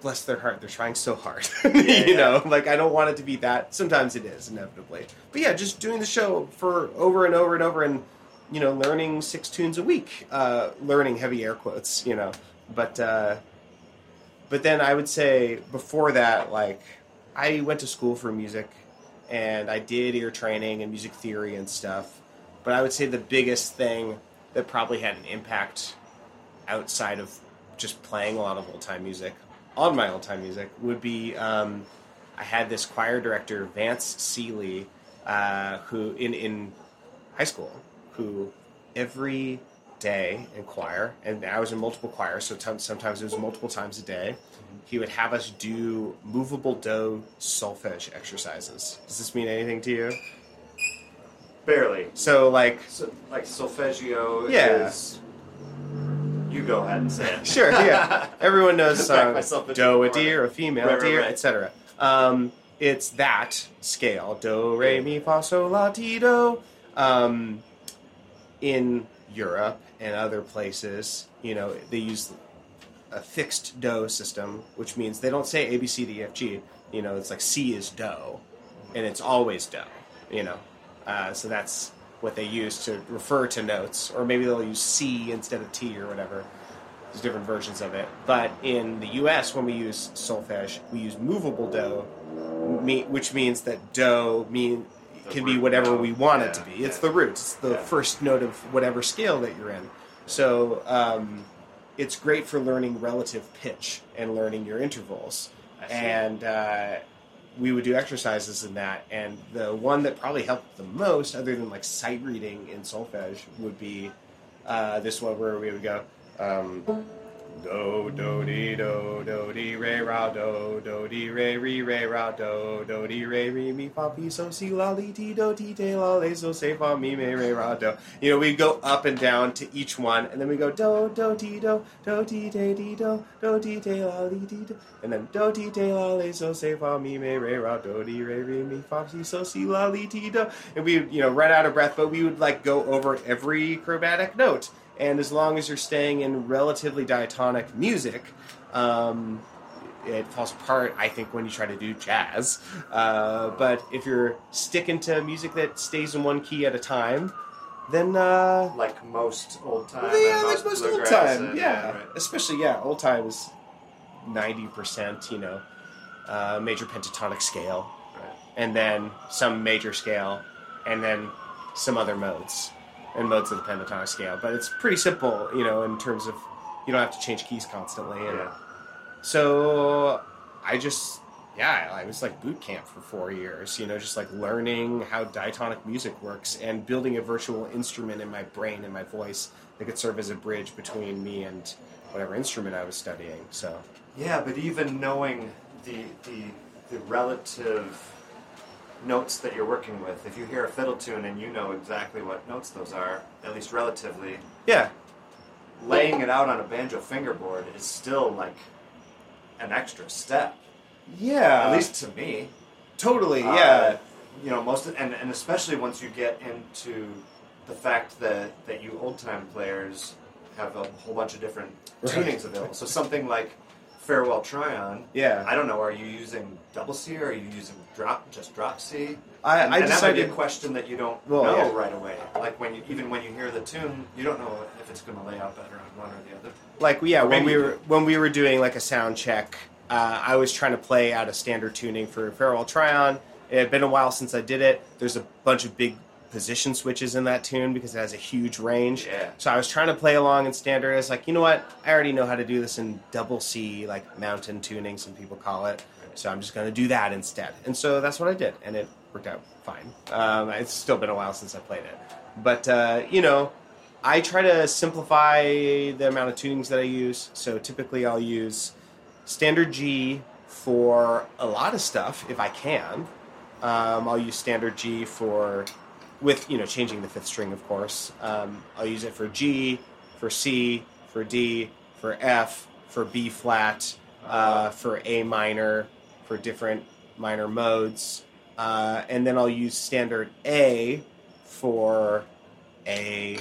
bless their heart, they're trying so hard. [laughs] you
yeah.
know, like I don't want it to be that. Sometimes it is inevitably, but yeah, just doing the show for over and over and over, and you know, learning six tunes a week, uh, learning heavy air quotes, you know, but uh, but then I would say before that, like I went to school for music, and I did ear training and music theory and stuff, but I would say the biggest thing that probably had an impact outside of just playing a lot of old time music on my old time music would be um, I had this choir director Vance Seeley uh, who in in high school who every day in choir and I was in multiple choirs so t- sometimes it was multiple times a day he would have us do movable do solfege exercises. Does this mean anything to you?
Barely.
So, like,
So, like solfeggio
Yeah.
is. You go ahead and say it.
Sure, yeah. [laughs] Everyone knows
Back
song
myself into
Do, a deer, a female
Right, right,
deer,
right.
etc. Um, it's that scale Do, Re, Mi, Fa, Sol, La, Ti, Do. Um, in Europe and other places, you know, they use a fixed Do system, which means they don't say A, B, C, D, E, F, G. You know, it's like C is Do, and it's always Do, you know. Uh, so that's what they use to refer to notes, or maybe they'll use C instead of T or whatever. There's different versions of it. But in the U.S., when we use solfege, we use movable do, which means that do mean can be whatever we want it to be. It's the root. It's the first note of whatever scale that you're in. So um, it's great for learning relative pitch and learning your intervals.
I see.
And uh, we would do exercises in that. And the one that probably helped the most, other than like sight reading in solfege, would be uh, this one where we would go. Um, do do di do do di re ra do do di re re re ra do do di re re mi fa pi so si la li ti do ti te la le so se fa mi me re ra do. You know, we go up and down to each one, and then we go do do ti do do ti te di do do ti te la li ti do, and then do ti te la le so se fa mi me re ra do di re re mi fa si so si la li ti do, and we you know run out of breath, but we would like go over every chromatic note and as long as you're staying in relatively diatonic music, um, it falls apart. I think when you try to do jazz, uh, but if you're sticking to music that stays in one key at a time, then uh,
Like most old time.
yeah,
and
like most old time,
and-
yeah,
right.
especially yeah, old time is ninety percent, you know, uh, major pentatonic scale,
Right.
and then some major scale, and then some other modes and modes of the pentatonic scale. But it's pretty simple, you know, in terms of you don't have to change keys constantly. And
Yeah.
so I just yeah, I was like boot camp for four years, you know, just like learning how diatonic music works and building a virtual instrument in my brain and my voice that could serve as a bridge between me and whatever instrument I was studying. So
Yeah, but even knowing the the the relative notes that you're working with, if you hear a fiddle tune and you know exactly what notes those are, at least relatively,
yeah,
laying it out on a banjo fingerboard is still like an extra step.
yeah,
At least to me.
totally,
Uh,
yeah,
you know, most of, and and especially once you get into the fact that that you old time players have a whole bunch of different
Right.
tunings available. So something like Farewell Tryon.
yeah.
I don't know. Are you using double C or are you using drop just drop C?
I,
and,
I
and that might be a question that you don't
Well,
know
yeah.
right away. Like when you even when you hear the tune, you don't know if it's going to lay out better on one or the other.
like yeah when we were when we were doing like a sound check uh, i was trying to play out a standard tuning for farewell tryon it had been a while since i did it there's a bunch of big position switches in that tune because it has a huge range.
Yeah.
so i was trying to play along in standard. It's like you know what? I already know how to do this in double c like mountain tuning some people call it. So i'm just going to do that instead. And so that's what i did and it worked out fine. Um, it's still been a while since i played it. But uh, you know I try to simplify the amount of tunings that I use. So typically I'll use standard G for a lot of stuff if I can. Um, I'll use standard G for, with you know changing the fifth string of course. Um, I'll use it for G, for C, for D, for F, for B flat, uh, for A minor, for different minor modes, uh, and then I'll use standard A for A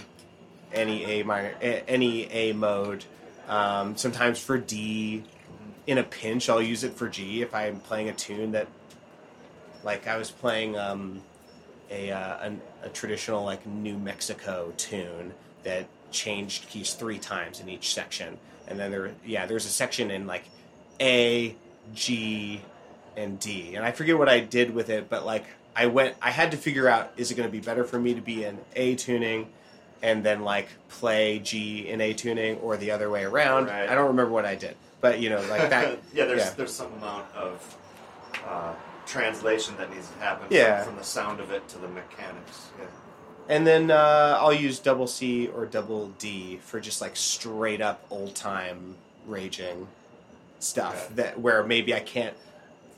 any A minor, a- any A mode. Um, sometimes for D. In a pinch, I'll use it for G if I'm playing a tune that, like I was playing um, a, uh, an, a traditional like New Mexico tune that changed keys three times in each section, and then there, yeah, there's a section in like A, G, and D, and I forget what I did with it, but like I went, I had to figure out is it going to be better for me to be in A tuning and then like play G in A tuning or the other way around.
Right.
I don't remember what I did, but you know, like that. [laughs]
yeah, there's
yeah.
there's some amount of uh, translation that needs to happen
Yeah.
from, from the sound of it to the mechanics. Yeah.
And then uh, I'll use double C or double D for just like straight up old time raging. stuff
Okay.
that where maybe I can't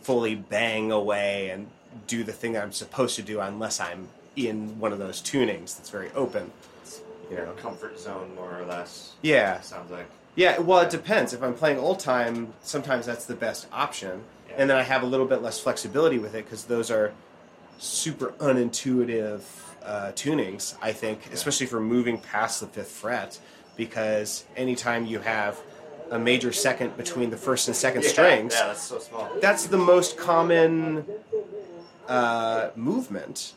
fully bang away and do the thing that I'm supposed to do unless I'm in one of those tunings that's very open. You
Your
know.
comfort zone, more or less.
Yeah.
Sounds like.
Yeah, well, it depends. If I'm playing old time, sometimes that's the best option. And then I have a little bit less flexibility with it because those are super unintuitive uh, tunings. I think, especially for moving past the fifth fret, because anytime you have a major second between the first and second
Yeah,
strings,
Yeah, that's so small.
that's the most common uh, movement.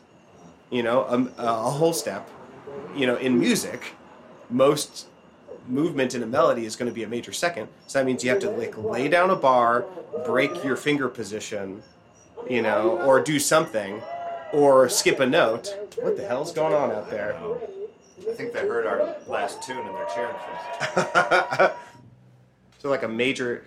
You know, a, a whole step. You know, in music, most movement in a melody is going to be a major second. So that means you have to like lay down a bar, break your finger position, you know, or do something, or skip a note. What the hell's going on out there?
Um, I think they heard our last tune and they're cheering for us.
so like a major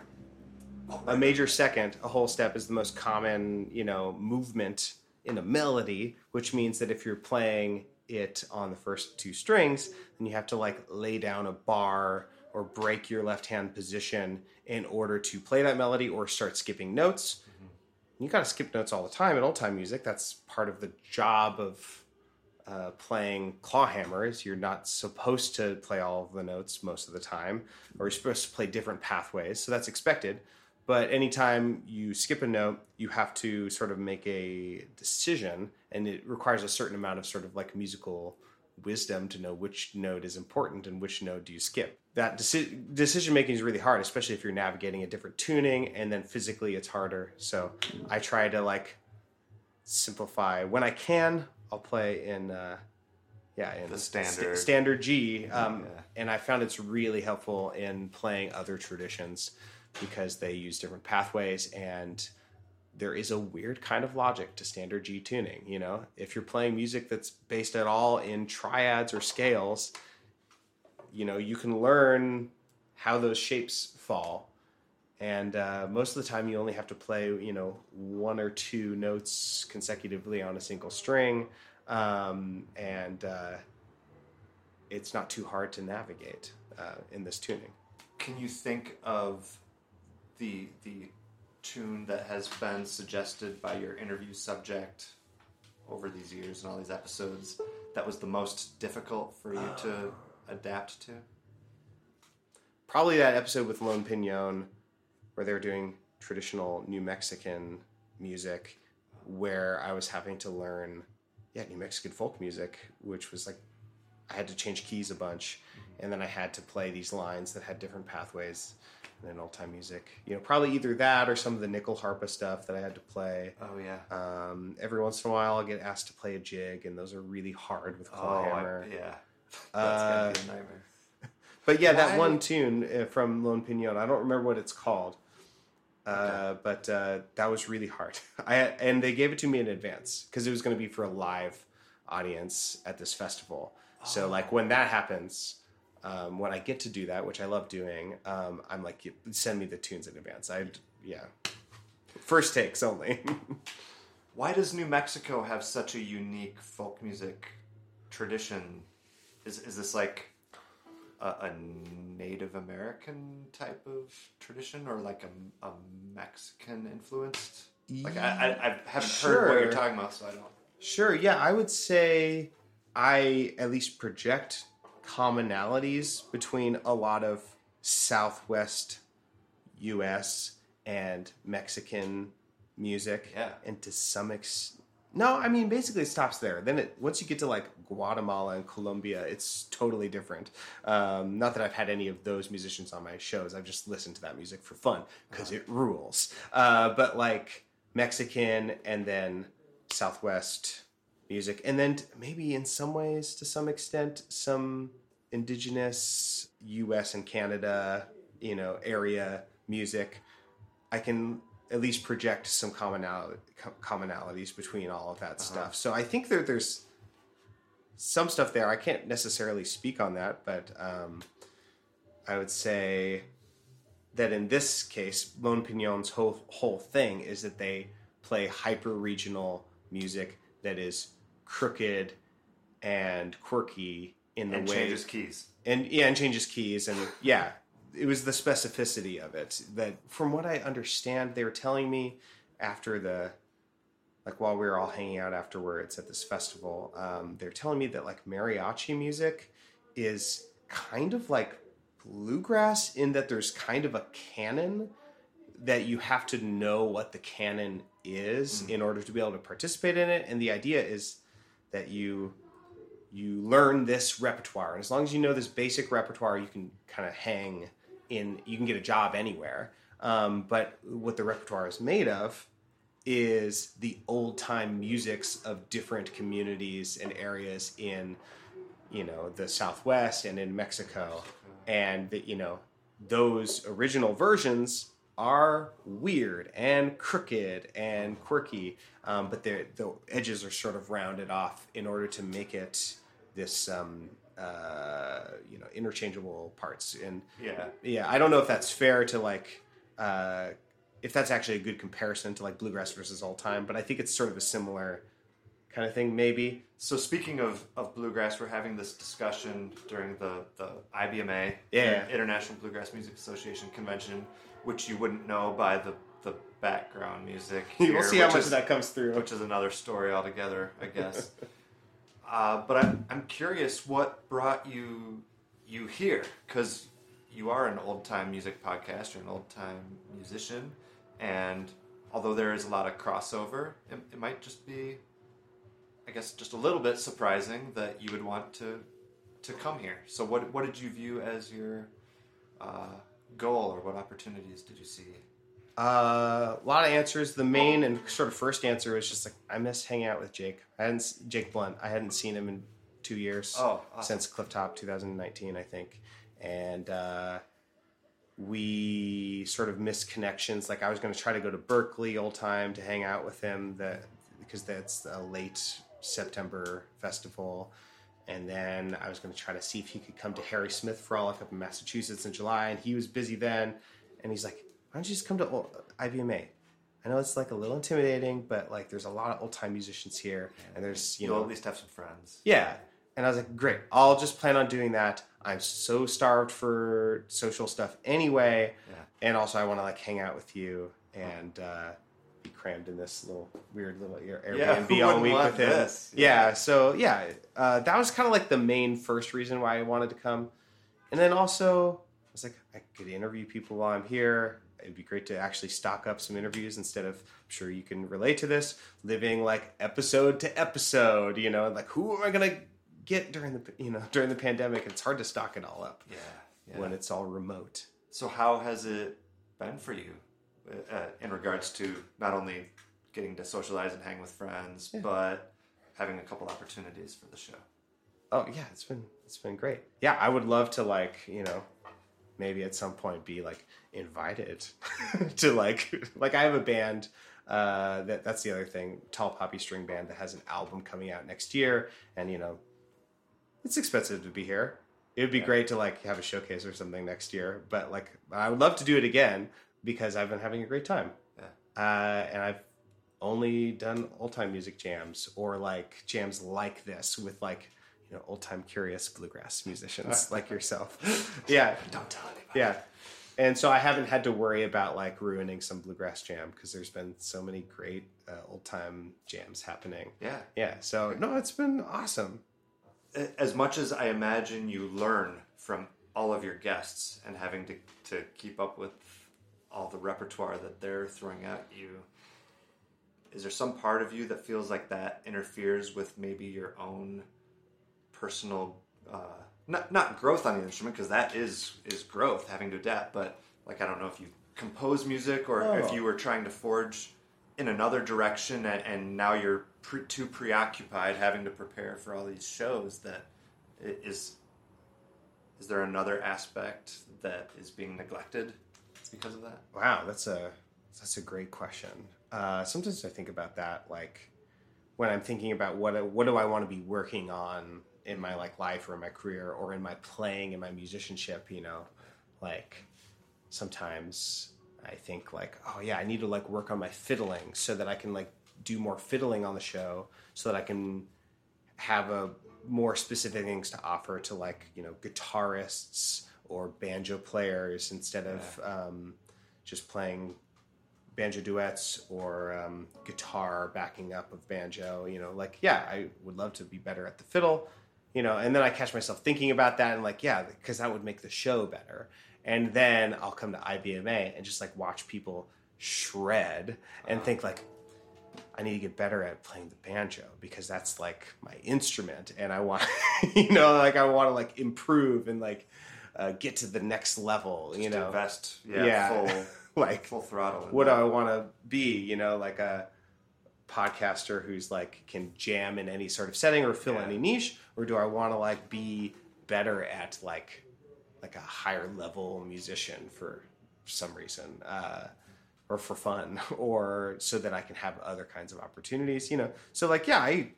a major second a whole step is the most common you know movement in a melody which means that if you're playing it on the first two strings then you have to like lay down a bar or break your left hand position in order to play that melody or start skipping notes you got to skip notes all the time in old time music that's part of the job of uh, playing claw hammers, you're not supposed to play all of the notes most of the time, or you're supposed to play different pathways. So that's expected. But anytime you skip a note, you have to sort of make a decision, and it requires a certain amount of sort of like musical wisdom to know which note is important and which note do you skip. That deci- decision making is really hard, especially if you're navigating a different tuning, and then physically it's harder. So I try to like simplify when I can. I'll play in uh, yeah in
The
st-
standard.
standard G, um,
Yeah.
and I found it's really helpful in playing other traditions because they use different pathways and there is a weird kind of logic to standard G tuning. You know, if you're playing music that's based at all in triads or scales, you know you can learn how those shapes fall and uh, most of the time you only have to play you know one or two notes consecutively on a single string um, and uh, it's not too hard to navigate uh, in this tuning
Can you think of the the tune that has been suggested by your interview subject over these years and all these episodes that was the most difficult for you to oh. adapt to?
probably that episode with lone pinon where they were doing traditional new mexican music where i was having to learn yeah new mexican folk music which was like i had to change keys a bunch and then i had to play these lines that had different pathways in old time music you know probably either that or some of the nyckelharpa stuff that i had to play
Oh yeah.
um, every once in a while i'll get asked to play a jig and those are really hard with
Oh
claw
I-
hammer
yeah. [laughs] That's
Uh,
a nightmare. [laughs]
but yeah,
Why-
that one tune uh, from Lone Pinon, I don't remember what it's called, uh,
Okay.
but uh, that was really hard. [laughs] I and they gave it to me in advance because it was going to be for a live audience at this festival. So like when that happens, um, when I get to do that, which I love doing, um, I'm like, send me the tunes in advance. I yeah, first takes only. [laughs]
Why does New Mexico have such a unique folk music tradition? Is is this like a, a Native American type of tradition, or like a, a Mexican influenced? Like I, I, I haven't heard what you're talking about, so I don't.
Sure, yeah, I would say I at least project commonalities between a lot of Southwest US and Mexican music.
Yeah.
And to some extent. No, I mean basically it stops there. Then it once you get to like Guatemala and Colombia, it's totally different. Um, not that I've had any of those musicians on my shows. I've just listened to that music for fun because it rules. Uh, but like Mexican and then Southwest music, and then maybe in some ways, to some extent, some indigenous U.S. and Canada, you know, area music. I can at least project some commonality, commonalities between all of that stuff. So I think that there's some stuff there. I can't necessarily speak on that, but um, I would say that in this case, Lone Pinon's whole whole thing is that they play hyper regional music that is crooked and quirky in the
And
way
changes keys.
and yeah, and changes keys and yeah, it was the specificity of it that from what I understand they were telling me after the like while we were all hanging out afterwards at this festival um, they're telling me that like mariachi music is kind of like bluegrass in that there's kind of a canon that you have to know what the canon is in order to be able to participate in it and the idea is that you you learn this repertoire. And as long as you know this basic repertoire you can kind of hang in you can get a job anywhere. Um, but what the repertoire is made of is the old time musics of different communities and areas in you know the southwest and in mexico. And that you know those original versions are weird and crooked and quirky, um, but the edges are sort of rounded off in order to make it this um, uh, you know interchangeable parts. And
Yeah.
yeah, I don't know if that's fair to like uh, if that's actually a good comparison to like bluegrass versus old time, but I think it's sort of a similar kind of thing, maybe.
So speaking of, of bluegrass, we're having this discussion during the, the IBMA,
Yeah.
International Bluegrass Music Association convention, which you wouldn't know by the, the background music. [laughs]
we'll see how much
is-
of that comes through.
which is another story altogether, I [laughs] guess. uh, but I'm I'm curious what brought you you here because you are an old time music podcast, you're an old time musician, and although there is a lot of crossover, it, it might just be, I guess, just a little bit surprising that you would want to to come here. So what what did you view as your uh, goal, or what opportunities did you see?
Uh, a lot of answers. The main and sort of first answer was just like I miss hanging out with Jake. I hadn't Jake Blount. I hadn't seen him in two years.
Oh, awesome.
since Clifftop 2019, I think, and uh, we sort of missed connections. Like I was going to try to go to Berkeley old time to hang out with him that because that's a late September festival. And then I was going to try to see if he could come to Harry Smith Frolic up in Massachusetts in July, and he was busy then. And he's like, "Why don't you just come to ol- IBMA?" I know it's like a little intimidating, but like there's a lot of old time musicians here, and there's you
You'll
know
at least have some friends.
yeah. And I was like, great, I'll just plan on doing that. I'm so starved for social stuff anyway.
Yeah.
And also, I want to like hang out with you and uh, crammed in this little weird little Air-
Yeah,
Airbnb
who
all week with him.
this?
Yeah. So, yeah, uh, that was kind of like the main first reason why I wanted to come. And then also, I was like, I could interview people while I'm here. It'd be great to actually stock up some interviews instead of, I'm sure you can relate to this, living like episode to episode, you know, like who am I going to get during the, you know, during the pandemic? It's hard to stock it all up
Yeah. yeah.
when it's all remote.
So how has it been for you uh, in regards to not only getting to socialize and hang with friends, but having a couple opportunities for the show?
Oh yeah, it's been it's been great. Yeah, I would love to like you know maybe at some point be like invited [laughs] to like like I have a band uh, that that's the other thing Tall Poppy String Band that has an album coming out next year, and you know it's expensive to be here. It would be great to like have a showcase or something next year, but like I would love to do it again because I've been having a great time
Yeah.
uh, and I've only done old time music jams or like jams like this with like you know old time curious bluegrass musicians [laughs] like yourself. [laughs] Yeah,
Don't tell anybody.
yeah. And so I haven't had to worry about like ruining some bluegrass jam because there's been so many great uh, old time jams happening.
Yeah.
Yeah, so no, it's been awesome.
As much as I imagine you learn from all of your guests and having to, to keep up with all the repertoire that they're throwing at you, is there some part of you that feels like that interferes with maybe your own personal uh, not not growth on the instrument because that is is growth having to adapt but like i don't know if you compose music or if
Oh.
you were trying to forge in another direction and, and now you're pre- too preoccupied having to prepare for all these shows that is is there another aspect that is being neglected because of that
Wow, that's a that's a great question. Uh, sometimes I think about that, like when I'm thinking about what what do I want to be working on in my like life or in my career or in my playing in my musicianship. You know, like sometimes I think like, oh yeah, I need to like work on my fiddling so that I can like do more fiddling on the show, so that I can have a more specific things to offer to like you know guitarists or banjo players instead of um, just playing banjo duets or um, guitar backing up of banjo. You know, like yeah, I would love to be better at the fiddle. You know, and then I catch myself thinking about that and like yeah, because that would make the show better. And then I'll come to IBMA and just like watch people shred and think like I need to get better at playing the banjo because that's like my instrument, and I want, [laughs] you know, like I want to like improve and like uh, get to the next level. you know,
invest, yeah,
Yeah.
full, [laughs]
like
full throttle.
what do. I want to be? You know, like a podcaster who's like can jam in any sort of setting or fill
Yeah.
any niche, or do I want to like be better at like like a higher level musician for some reason, uh, or for fun, [laughs] or so that I can have other kinds of opportunities? You know, so like yeah, I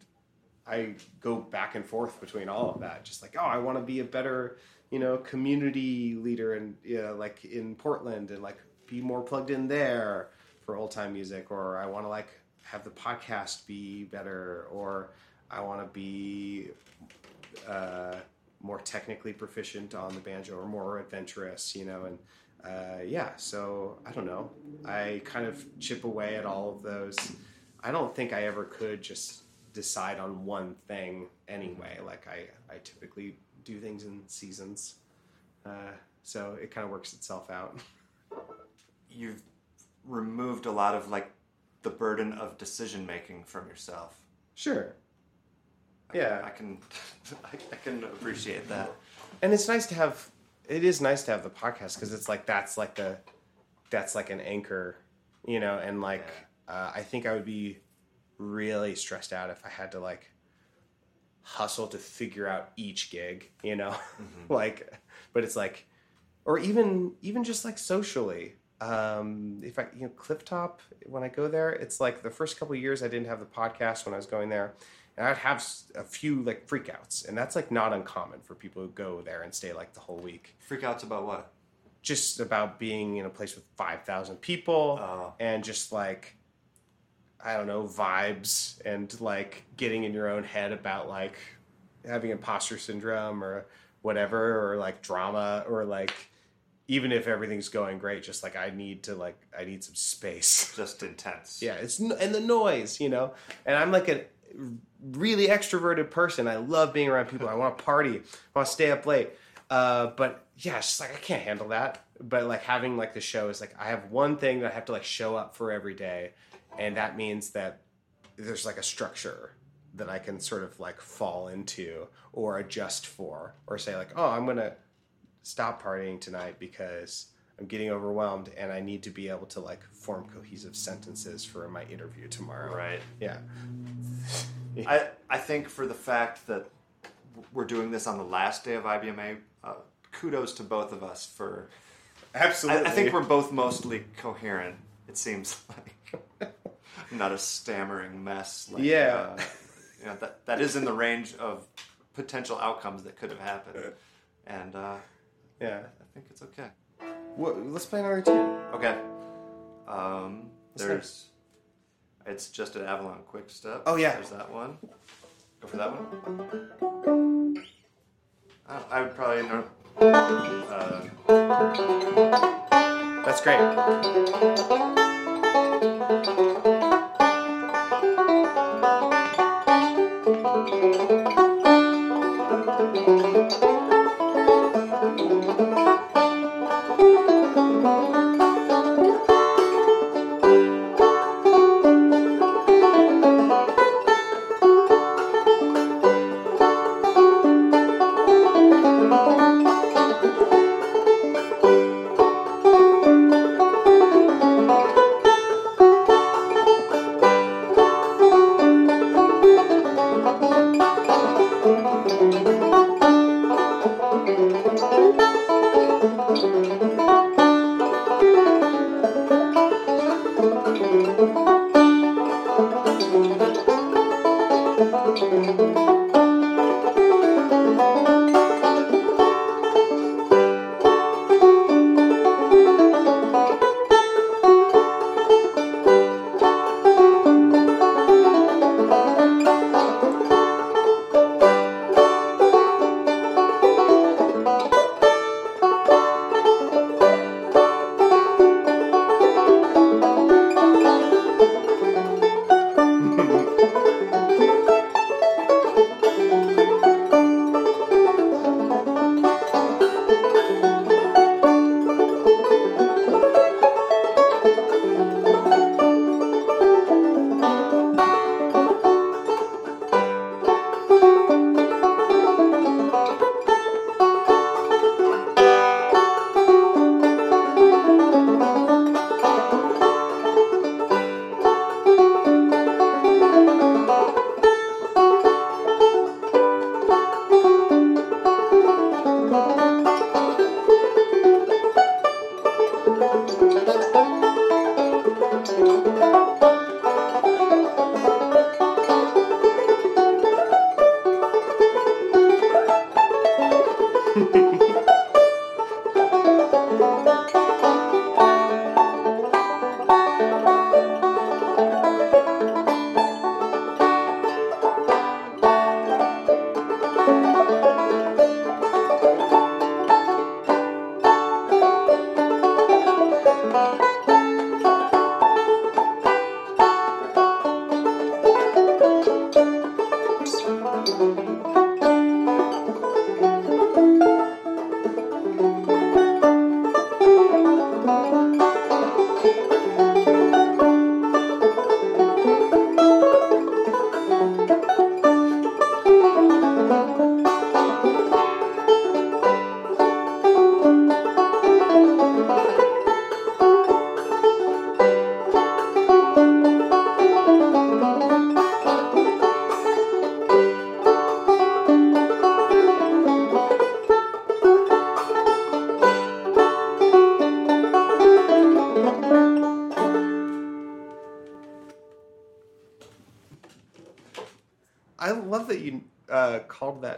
I go back and forth between all of that. Just like, oh, I want to be a better, you know, community leader and you know, like in Portland and like be more plugged in there for old time music, or I want to like have the podcast be better, or I want to be uh, more technically proficient on the banjo or more adventurous, you know, and uh, yeah, so I don't know. I kind of chip away at all of those. I don't think I ever could just decide on one thing anyway. Like I, I typically do things in seasons, uh, so it kind of works itself out. [laughs]
You've removed a lot of like the burden of decision making from yourself.
Sure.
I-
Yeah.
I can, I, [laughs] I can appreciate that.
and it's nice to have it is nice to have the podcast because it's like that's like the that's like an anchor you know and like uh, i think i would be really stressed out if i had to like hustle to figure out each gig you know [laughs] like but it's like or even even just like socially um if i you know Clifftop when i go there it's like the first couple of years i didn't have the podcast when i was going there and i'd have a few like freakouts and that's like not uncommon for people who go there and stay like the whole week
Freakouts about what?
just about being in a place with 5000 people
Oh.
and just like i don't know vibes and like getting in your own head about like having imposter syndrome or whatever or like drama or like even if everything's going great just like i need to like i need some space. [laughs]
Just intense.
yeah it's and the noise you know? And i'm like a really extroverted person. I love being around people. I want to party. I want to stay up late. Uh, but yeah it's just like i can't handle that. But like having like the show is like i have one thing that i have to like show up for every day and that means that there's like a structure that i can sort of like fall into or adjust for or say like oh i'm gonna stop partying tonight because I'm getting overwhelmed and I need to be able to like form cohesive sentences for my interview tomorrow.
Right.
Yeah.
I, I think for the fact that we're doing this on the last day of IBMA, uh, kudos to both of us for.
Absolutely.
I, I think we're both mostly coherent. It seems like [laughs] not a stammering mess. Like,
Yeah.
uh, you know, that that is in the range of potential outcomes that could have happened, and uh,
Yeah.
I think it's okay.
Well, let's play another tune.
Okay. Um, there's. It's just an Avalon Quick Step.
Oh, yeah.
There's that one. Go for that one. I, I would probably know. Uh,
That's great.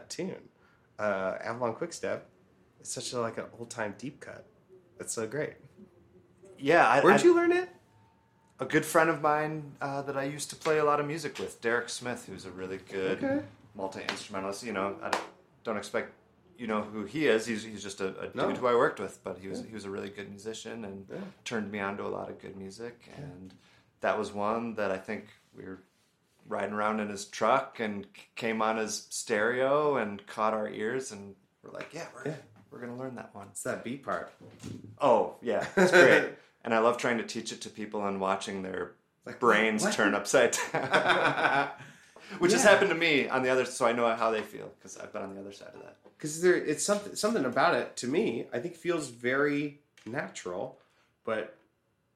That tune uh, Avalon Quickstep. It's such a, like an old time deep cut. It's so great.
Yeah, I,
Where'd
I-
you learn it?
A good friend of mine uh, that I used to play a lot of music with, Derek Smith, who's a really good
Okay.
multi instrumentalist. You know, I don't- expect you know who he is. He's, he's just a, a dude who I worked with, but he was
Yeah.
he was a really good musician and
Yeah.
turned me on to a lot of good music. And that was one that I think we were riding around in his truck and came on his stereo and caught our ears and we're like, yeah, we're
Yeah.
we're gonna learn that one.
It's that beat part.
Oh yeah, it's great. [laughs] and I love trying to teach it to people and watching their
Like,
brains
what?
turn upside down, [laughs] which has happened to me on the other. Side, so I know how they feel because I've been on the other side of that.
because there it's something something about it to me i think feels very natural but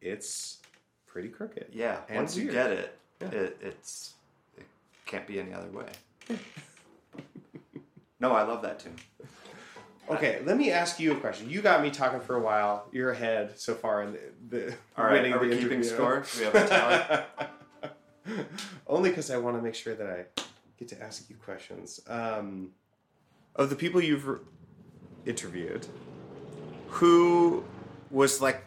it's pretty crooked
Yeah,
And
once you
weird.
get it,
Yeah.
it, it's it can't be any other way. [laughs] no, I love that tune.
okay let me ask you a question you got me talking for a while you're ahead so far in the, the
All right,
winning
are we
the
keeping
interview.
score? Do we have a tally? [laughs]
only because i want to make sure that i get to ask you questions um, of the people you've re- interviewed who was like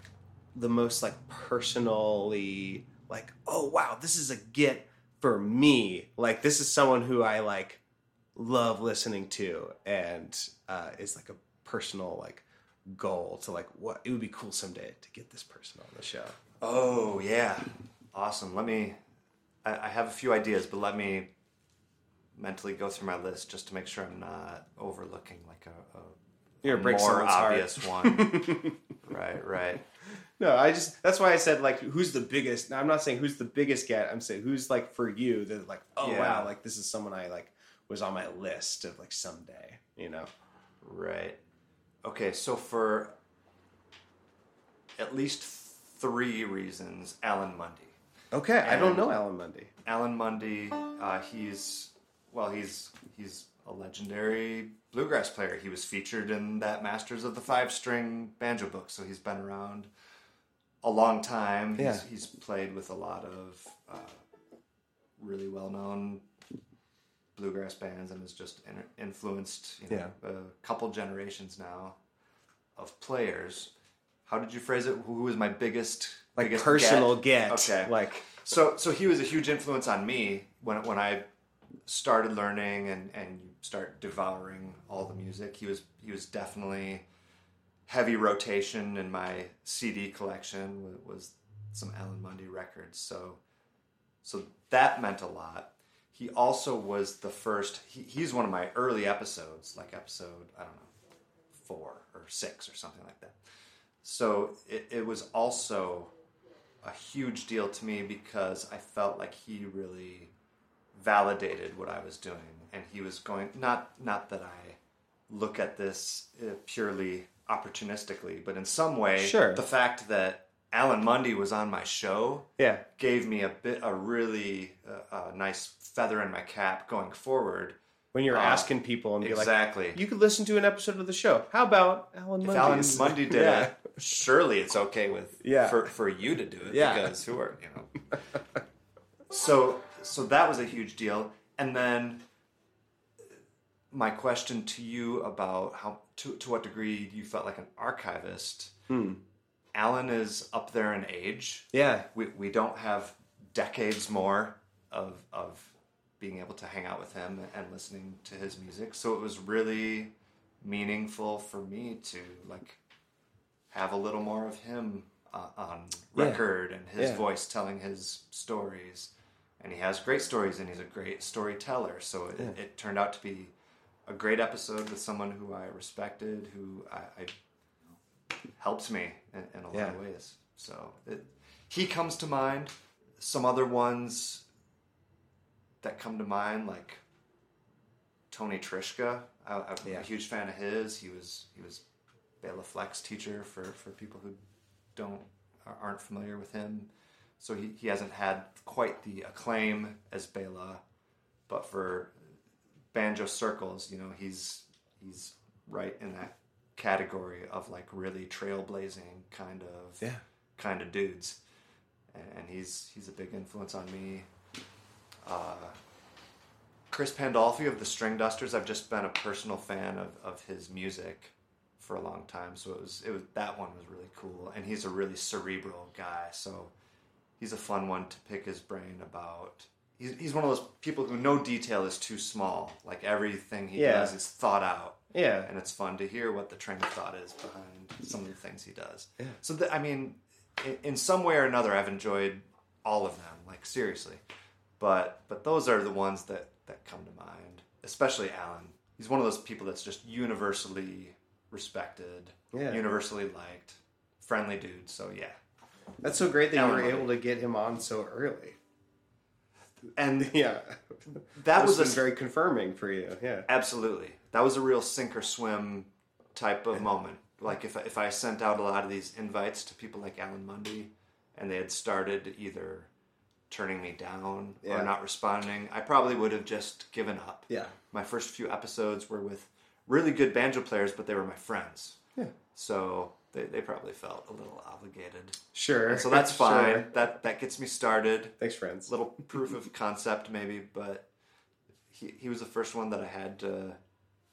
the most like personally like oh wow this is a get for me like this is someone who i like love listening to and uh, is like a personal like goal to like what it would be cool someday to get this person on the show
Oh yeah, awesome. Let me. I, I have a few ideas, but let me mentally go through my list just to make sure I'm not overlooking like a, a,
You're
a more
heart.
obvious one. [laughs] right, right.
No, I just that's why I said like who's the biggest. Now I'm not saying who's the biggest get. I'm saying who's like for you that like oh
Yeah.
wow like this is someone I like was on my list of like someday you know.
Right. Okay, so for at least three reasons, Alan Munde.
Okay, I don't know Alan Munde.
Alan Munde, uh, he's well, he's he's a legendary bluegrass player. He was featured in that Masters of the Five String banjo book, so he's been around a long time. He's,
Yeah.
he's played with a lot of uh, really well known bluegrass bands and has just in- influenced you know, a couple generations now of players. How did you phrase it? Who was my biggest
Like
biggest
personal
get?
get.
Okay,
Like
so so he was a huge influence on me when when I started learning and and you start devouring all the music. He was he was definitely heavy rotation in my CD collection was some Alan Munde records. So so that meant a lot. He also was the first. He, he's one of my early episodes, like episode I don't know four or six or something like that. So it, it was also a huge deal to me because I felt like he really validated what I was doing, and he was going not not that I look at this uh, purely opportunistically, but in some way,
Sure.
the fact that Alan Munde was on my show
yeah,
gave me a bit a really uh, a nice feather in my cap going forward.
when you're
Uh,
asking people and be
exactly.
like, you could listen to an episode of the show. How about Alan
Munde?
If
Alan Munde did
yeah.
it, surely it's okay with
Yeah.
for for you to do it
Yeah.
because who are you know. [laughs] so so that was a huge deal, and then my question to you about how to to what degree you felt like an archivist.
Hmm.
Alan is up there in age.
Yeah,
We we don't have decades more of of being able to hang out with him and listening to his music. So it was really meaningful for me to like have a little more of him uh, on
Yeah.
record and his
Yeah.
voice telling his stories. And he has great stories and he's a great storyteller. So it,
Yeah.
it turned out to be a great episode with someone who I respected, who I, I helped me in, in a lot
Yeah.
of ways. So it, he comes to mind. Some other ones that come to mind, like Tony Trischka. I, I'm
Yeah.
a huge fan of his. He was he was Bela Fleck's teacher for, for people who don't aren't familiar with him. So he, he hasn't had quite the acclaim as Bela, but for banjo circles, you know, he's he's right in that category of like really trailblazing kind of
Yeah.
kind of dudes, and, he's he's a big influence on me. Uh, Chris Pandolfi of the Stringdusters. I've just been a personal fan of, of his music for a long time, so it was it was that one was really cool, and he's a really cerebral guy, so he's a fun one to pick his brain about. He's, he's one of those people who no detail is too small. Like everything he
Yeah.
does is thought out,
Yeah.
and it's fun to hear what the train of thought is behind some of the things he does.
Yeah.
So I mean, in, in some way or another, I've enjoyed all of them. Like seriously, but but those are the ones that that come to mind. Especially Alan. He's one of those people that's just universally respected,
Yeah.
universally liked, friendly dude. So yeah,
That's so great that you were able to get him on so early.
And [laughs]
Yeah.
that was a
very confirming for you. Yeah.
Absolutely. That was a real sink or swim type of moment. Like if I, if I sent out a lot of these invites to people like Alan Munde and they had started either turning me down
Yeah.
or not responding, I probably would have just given up.
Yeah.
My first few episodes were with really good banjo players, but they were my friends.
Yeah.
So they, they probably felt a little obligated.
Sure.
And so that's fine.
Sure.
That that gets me started
Thanks, friends.
little proof of concept maybe but he, he was the first one that i had to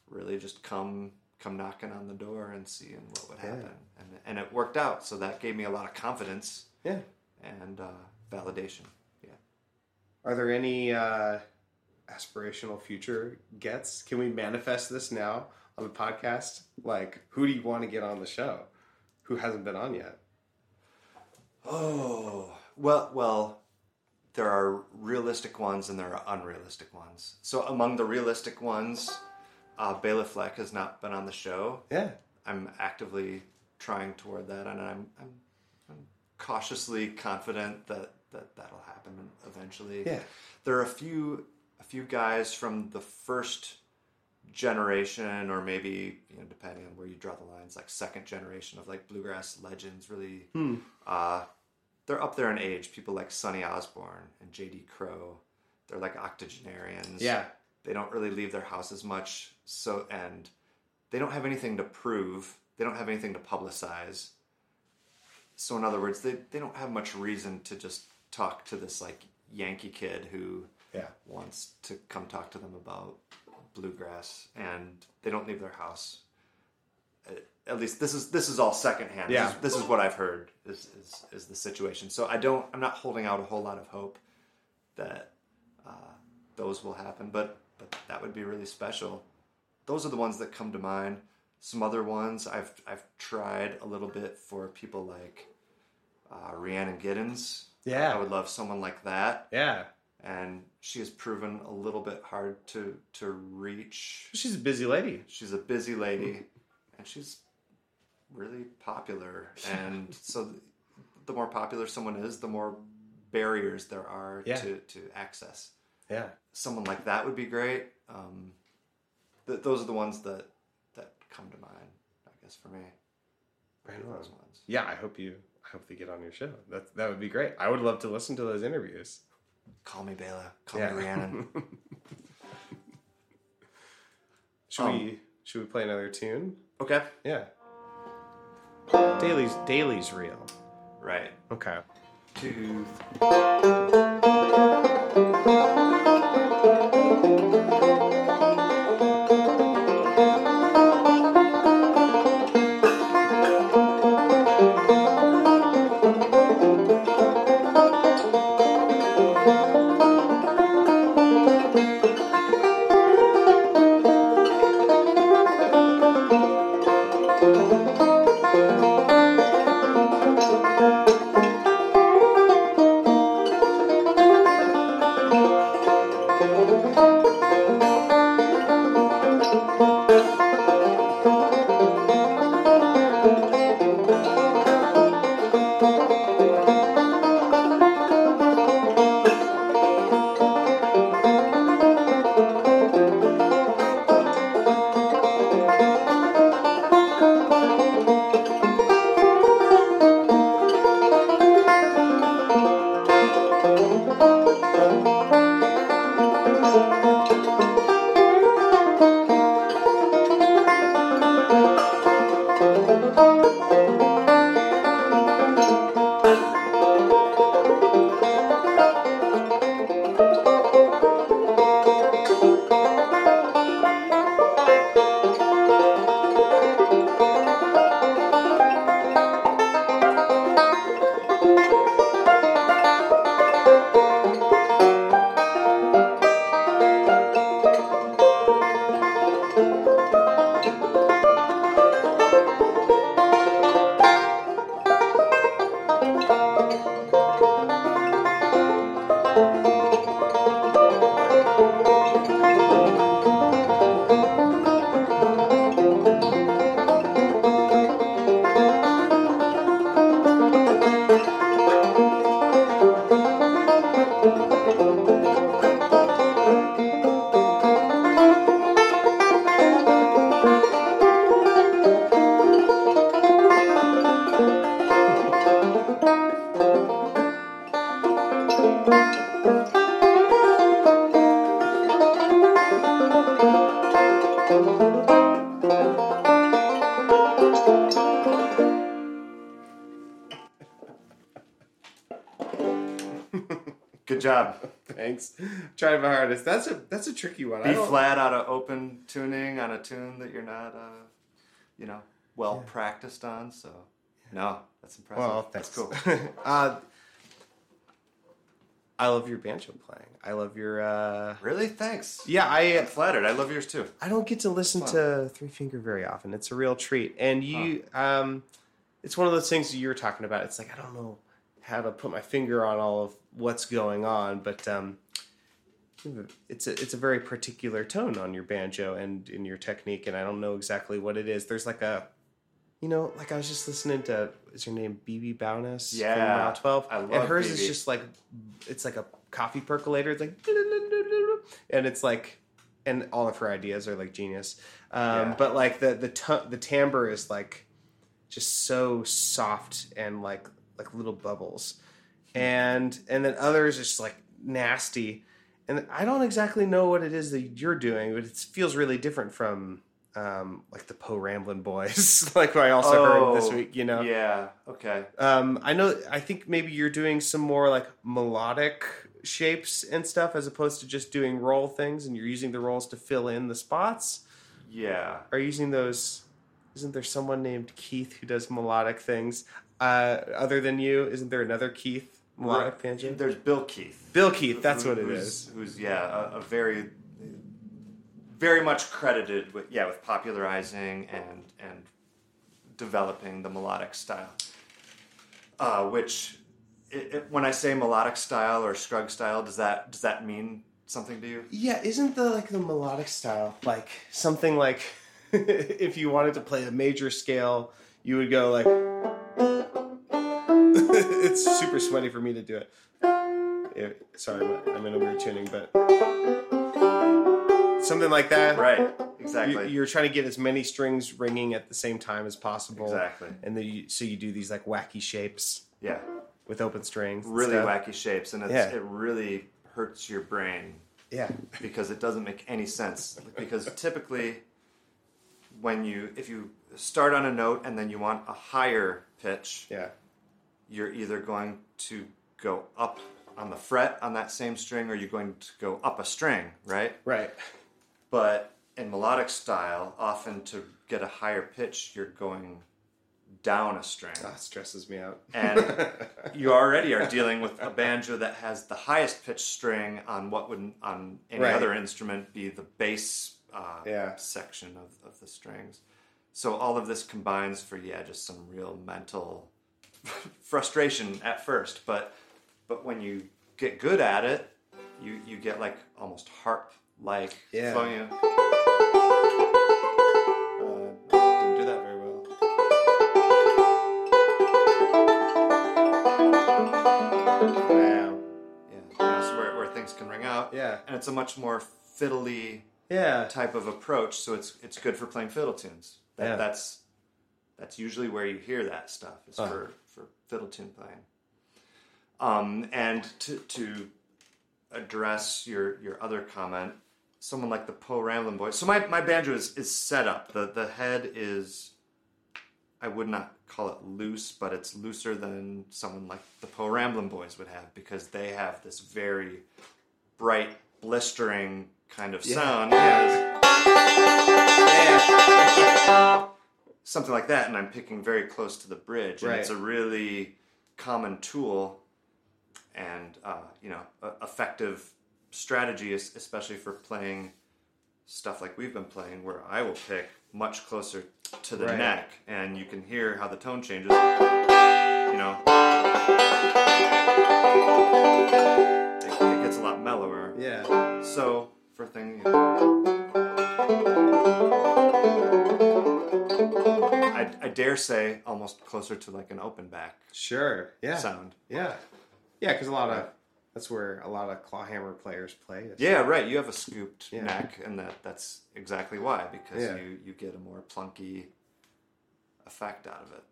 really just come come knocking on the door and seeing what would happen and, and it worked out so that gave me a lot of confidence
Yeah.
and uh, validation yeah
Are there any uh, aspirational future gets? Can we manifest this now on the podcast? Like, who do you want to get on the show? Who hasn't been on yet?
oh well well there are realistic ones and there are unrealistic ones so among the realistic ones uh, Bela Fleck has not been on the show
Yeah.
I'm actively trying toward that, and I'm, I'm, I'm cautiously confident that, that that'll happen eventually.
Yeah.
There are a few a few guys from the first generation, or maybe you know, depending on where you draw the lines, like second generation of like bluegrass legends. Really, uh, they're up there in age. People like Sonny Osborne and J.D. Crowe. They're like octogenarians
Yeah.
they don't really leave their house as much so and they don't have anything to prove they don't have anything to publicize so in other words they, they don't have much reason to just talk to this like yankee kid who
Yeah.
wants to come talk to them about bluegrass and they don't leave their house Uh, at least this is this is all secondhand
Yeah.
this, is, this is what i've heard is, is is the situation so i don't i'm not holding out a whole lot of hope that uh, those will happen, but but that would be really special. Those are the ones that come to mind. Some other ones I've I've tried a little bit for people like uh, Rhiannon Giddens.
Yeah.
I would love someone like that,
Yeah.
And she has proven a little bit hard to to reach.
She's a busy lady.
She's a busy lady, and she's really popular. [laughs] And so, the more popular someone is, the more barriers there are
Yeah.
to to access
Yeah.
someone like that would be great. Um, th- those are the ones that that come to mind, I guess, for me.
Right on.
Those ones.
Yeah, I hope you. I hope they get on your show. That that would be great. I would love to listen to those interviews.
Call me Bela. Call
Yeah.
me Rhiannon. [laughs]
Should
Um,
we should we play another tune?
okay.
Yeah. Daly's Daly's reel.
Right.
Okay.
Two.
Thanks. Trying my hardest. That's a that's a tricky one. I
B
don't-
flat out of open tuning on a tune that you're not, uh, you know, well practiced on. So, no, that's impressive.
Well,
that's
thanks.
cool. [laughs]
uh, I love your banjo playing. I love your. uh
really? Thanks.
Yeah, I
I'm flattered. I love yours too.
I don't get to listen to Three Finger very often. It's a real treat. And you, um, it's one of those things you were talking about. It's like I don't know how to put my finger on all of what's going on, but um, it's a it's a very particular tone on your banjo and in your technique, and I don't know exactly what it is. There's like a, you know, like I was just listening to is her name BB Bowness from
Yeah,
Mile Twelve,
I love
and hers is just like it's like a coffee percolator. It's like, and it's like and all of her ideas are like genius. Um,
Yeah.
But like the the t- the timbre is like just so soft and like like little bubbles, and and then others are just like nasty. And I don't exactly know what it is that you're doing, but it feels really different from um, like the Po' Ramblin' Boys, [laughs] like I also heard this
Oh,
week. You know,
Yeah. Okay.
um, I know. I think maybe you're doing some more like melodic shapes and stuff, as opposed to just doing roll things, and you're using the rolls to fill in the spots.
Yeah.
Are you using those? Isn't there someone named Keith who does melodic things? Uh, other than you, isn't there another Keith melodic banjo?
There's Bill Keith.
Bill Keith. That's
who-
what it is.
Who's yeah, a, a very, very much credited with yeah with popularizing and and developing the melodic style. Uh, which, it, it, when I say melodic style or Scruggs style, does that does that mean something to you?
Yeah, isn't the like the melodic style like something like [laughs] if you wanted to play a major scale, you would go like. It's super sweaty for me to do it. Yeah, sorry, I'm- I'm in a weird tuning, but something like that.
Right. Exactly.
You- You're trying to get as many strings ringing at the same time as possible.
Exactly.
And then you, so you do these like wacky shapes
yeah.
with open strings.
Really
stuff.
wacky shapes, and it's,
Yeah.
it really hurts your brain
Yeah.
because it doesn't make any sense. Because typically, when you if you start on a note and then you want a higher pitch,
Yeah.
You're either going to go up on the fret on that same string, or you're going to go up a string, right?
Right.
But in melodic style, often to get a higher pitch, you're going down a string.
That stresses me out.
And [laughs] you already are dealing with a banjo that has the highest pitch string on what would on any
Right.
other instrument be the bass uh,
Yeah.
section of, of the strings. So all of this combines for yeah, just some real mental frustration at first, but but when you get good at it, you you get like almost harp like
Yeah. Uh, didn't do that very well. Wow.
Yeah, that's where, where things can ring out.
Yeah.
and it's a much more fiddly
Yeah.
type of approach, so it's it's good for playing fiddle tunes. That,
Yeah.
That's that's usually where you hear that stuff is
Uh-huh.
for fiddle tune playing. Um, and to to address your your other comment, someone like the Po' Ramblin' Boys. So my, my banjo is, is set up. The the head is I would not call it loose, but it's looser than someone like the Po' Ramblin' Boys would have because they have this very bright, blistering kind of sound. Something like that, and I'm picking very close to the bridge, and it's a really common tool and uh, you know effective strategy, especially for playing stuff like we've been playing, where I will pick much closer to the
Right.
neck, and you can hear how the tone changes. You know, it, it gets a lot mellower.
Yeah.
So for thing, I, I dare say almost closer to like an open back
Sure. Yeah.
sound.
Yeah. Yeah, because a lot of that's where a lot of clawhammer players play. is-
Yeah, right. You have a scooped
Yeah.
neck, and that that's exactly why because
Yeah.
you you get a more plunky effect out of it.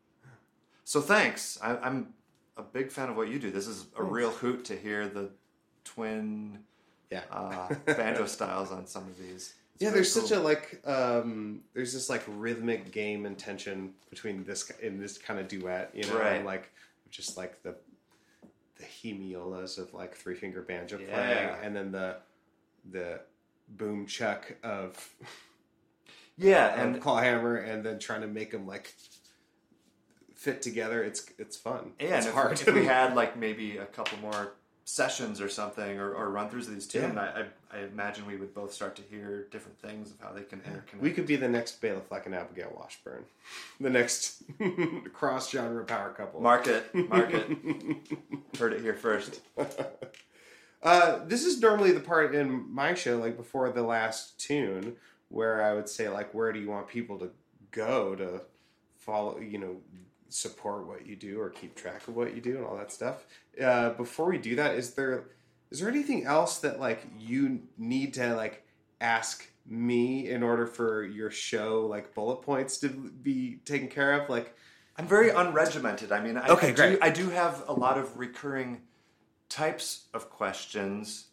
So thanks. I, I'm a big fan of what you do. This is a real hoot to hear the twin
Yeah.
uh, [laughs] banjo styles on some of these.
Yeah, there's such a like um there's this like rhythmic game and tension between this in this kind of duet, you know,
Right.
and like just like the the hemiolas of like three finger banjo
Yeah.
playing, and then the the boom chuck of
Yeah,
and
and
clawhammer, and then trying to make them like fit together. It's it's fun.
yeah,
it's
and if,
hard.
if we had like maybe a couple more sessions or something, or, or run throughs of these two,
Yeah.
I, I, I imagine we would both start to hear different things of how they can interconnect.
we could be the next Bela Fleck an Abigail Washburn, the next [laughs] cross genre power couple.
mark it, mark it. [laughs] Heard it here first. [laughs]
Uh, this is normally the part in my show, like before the last tune, where I would say, like, where do you want people to go to follow, you know, support what you do or keep track of what you do and all that stuff. Uh, before we do that, is there is there anything else that like you need to like ask me in order for your show like bullet points to be taken care of? Like,
I'm very unregimented. I mean, I,
Okay,
I do,
great.
I do have a lot of recurring types of questions.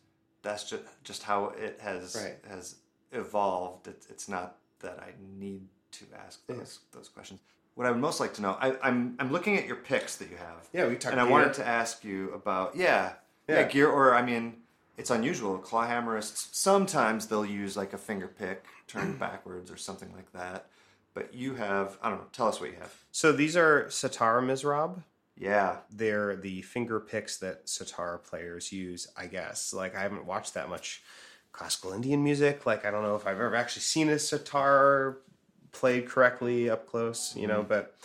That's just just how it has
Right.
has evolved. It, it's not that I need to ask those those questions. What I would most like to know, I, I'm I'm looking at your picks that you have.
Yeah, we talked
And I
gear.
wanted to ask you about yeah, yeah,
Yeah.
gear. Or I mean, it's unusual. Clawhammerists sometimes they'll use like a finger pick turned [clears throat] backwards or something like that. But you have I don't know. Tell us what you have.
so these are Sitar Mizrab.
Yeah,
they're the finger picks that sitar players use, I guess. Like I haven't watched that much classical Indian music. Like I don't know if I've ever actually seen a sitar played correctly up close, you know, but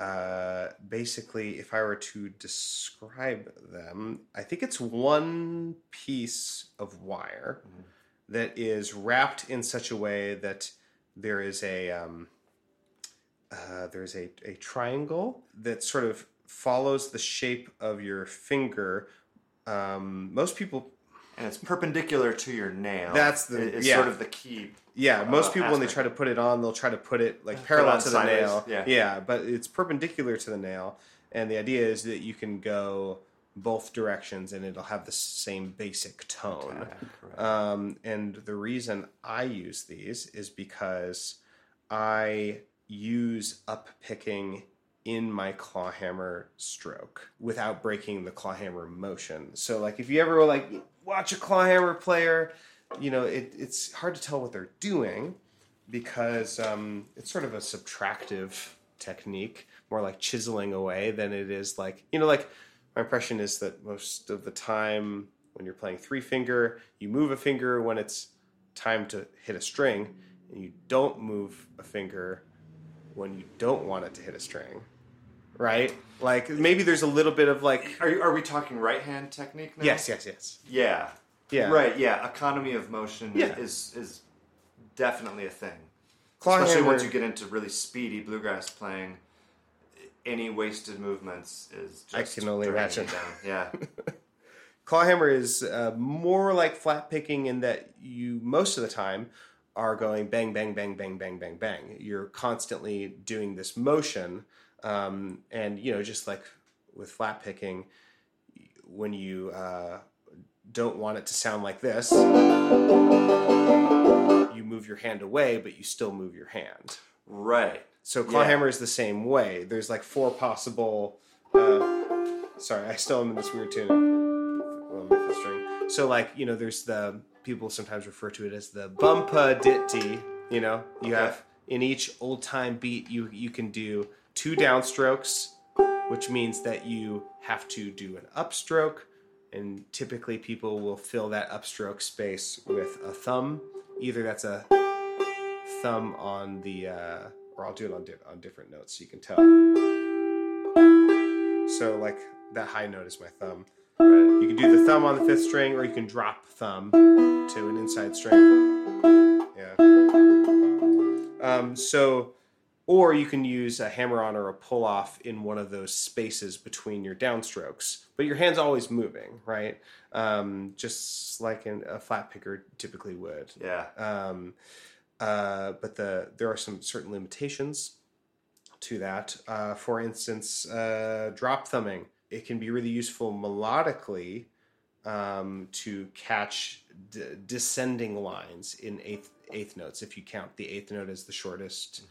uh, basically if I were to describe them, I think it's one piece of wire that is wrapped in such a way that there is a um, uh, there's a, a triangle that sort of follows the shape of your finger. Um, most people,
and it's perpendicular to your nail.
That's the-
It- it's
yeah.
sort of the key.
yeah, most
Uh,
people when they try to put it on, they'll try to put it like parallel to the
sideways,
nail.
yeah.
yeah, but it's perpendicular to the nail, and the idea is that you can go both directions and it'll have the same basic tone.
correct.
Um, and the reason I use these is because I use up picking in my clawhammer stroke without breaking the clawhammer motion. So, like, if you ever were like watch a clawhammer player, you know it, it's hard to tell what they're doing because um, it's sort of a subtractive technique, more like chiseling away than it is like you know like my impression is that most of the time when you're playing three finger, you move a finger when it's time to hit a string, and you don't move a finger when you don't want it to hit a string. Right? Like maybe there's a little bit of like
Are, you, are we talking right hand technique now?
yes, yes, yes.
Yeah.
Yeah.
Right. Yeah. Economy of motion
Yeah.
is is definitely a thing.
Clawhammer-
Especially once you get into really speedy bluegrass playing. Any wasted movements is just
I can only imagine.
down. Yeah. [laughs]
Clawhammer is uh, more like flat picking in that you most of the time are going bang, bang, bang, bang, bang, bang, bang. You're constantly doing this motion, um, and you know, just like with flat picking, when you uh, don't want it to sound like this, you move your hand away, but you still move your hand.
right.
So
Yeah.
clawhammer is the same way. There's like four possible. Uh, sorry, I still am in this weird tuning. Well, my fifth string. So like you know, there's the people sometimes refer to it as the bumpa ditty. You know, you
Okay.
have in each old time beat you you can do two downstrokes, which means that you have to do an upstroke, and typically people will fill that upstroke space with a thumb. Either that's a thumb on the, uh, or I'll do it on, di- on different notes so you can tell. So, like, that high note is my thumb.
Right.
You can do the thumb on the fifth string, or you can drop thumb to an inside string. Yeah. Um, so, or you can use a hammer on or a pull off in one of those spaces between your downstrokes, but your hand's always moving, right? Um, just like in a flat picker typically would.
Yeah.
Um, uh, but the there are some certain limitations to that. Uh, for instance, uh, drop thumbing. It can be really useful melodically um, to catch d- descending lines in eighth eighth notes. If you count the eighth note as the shortest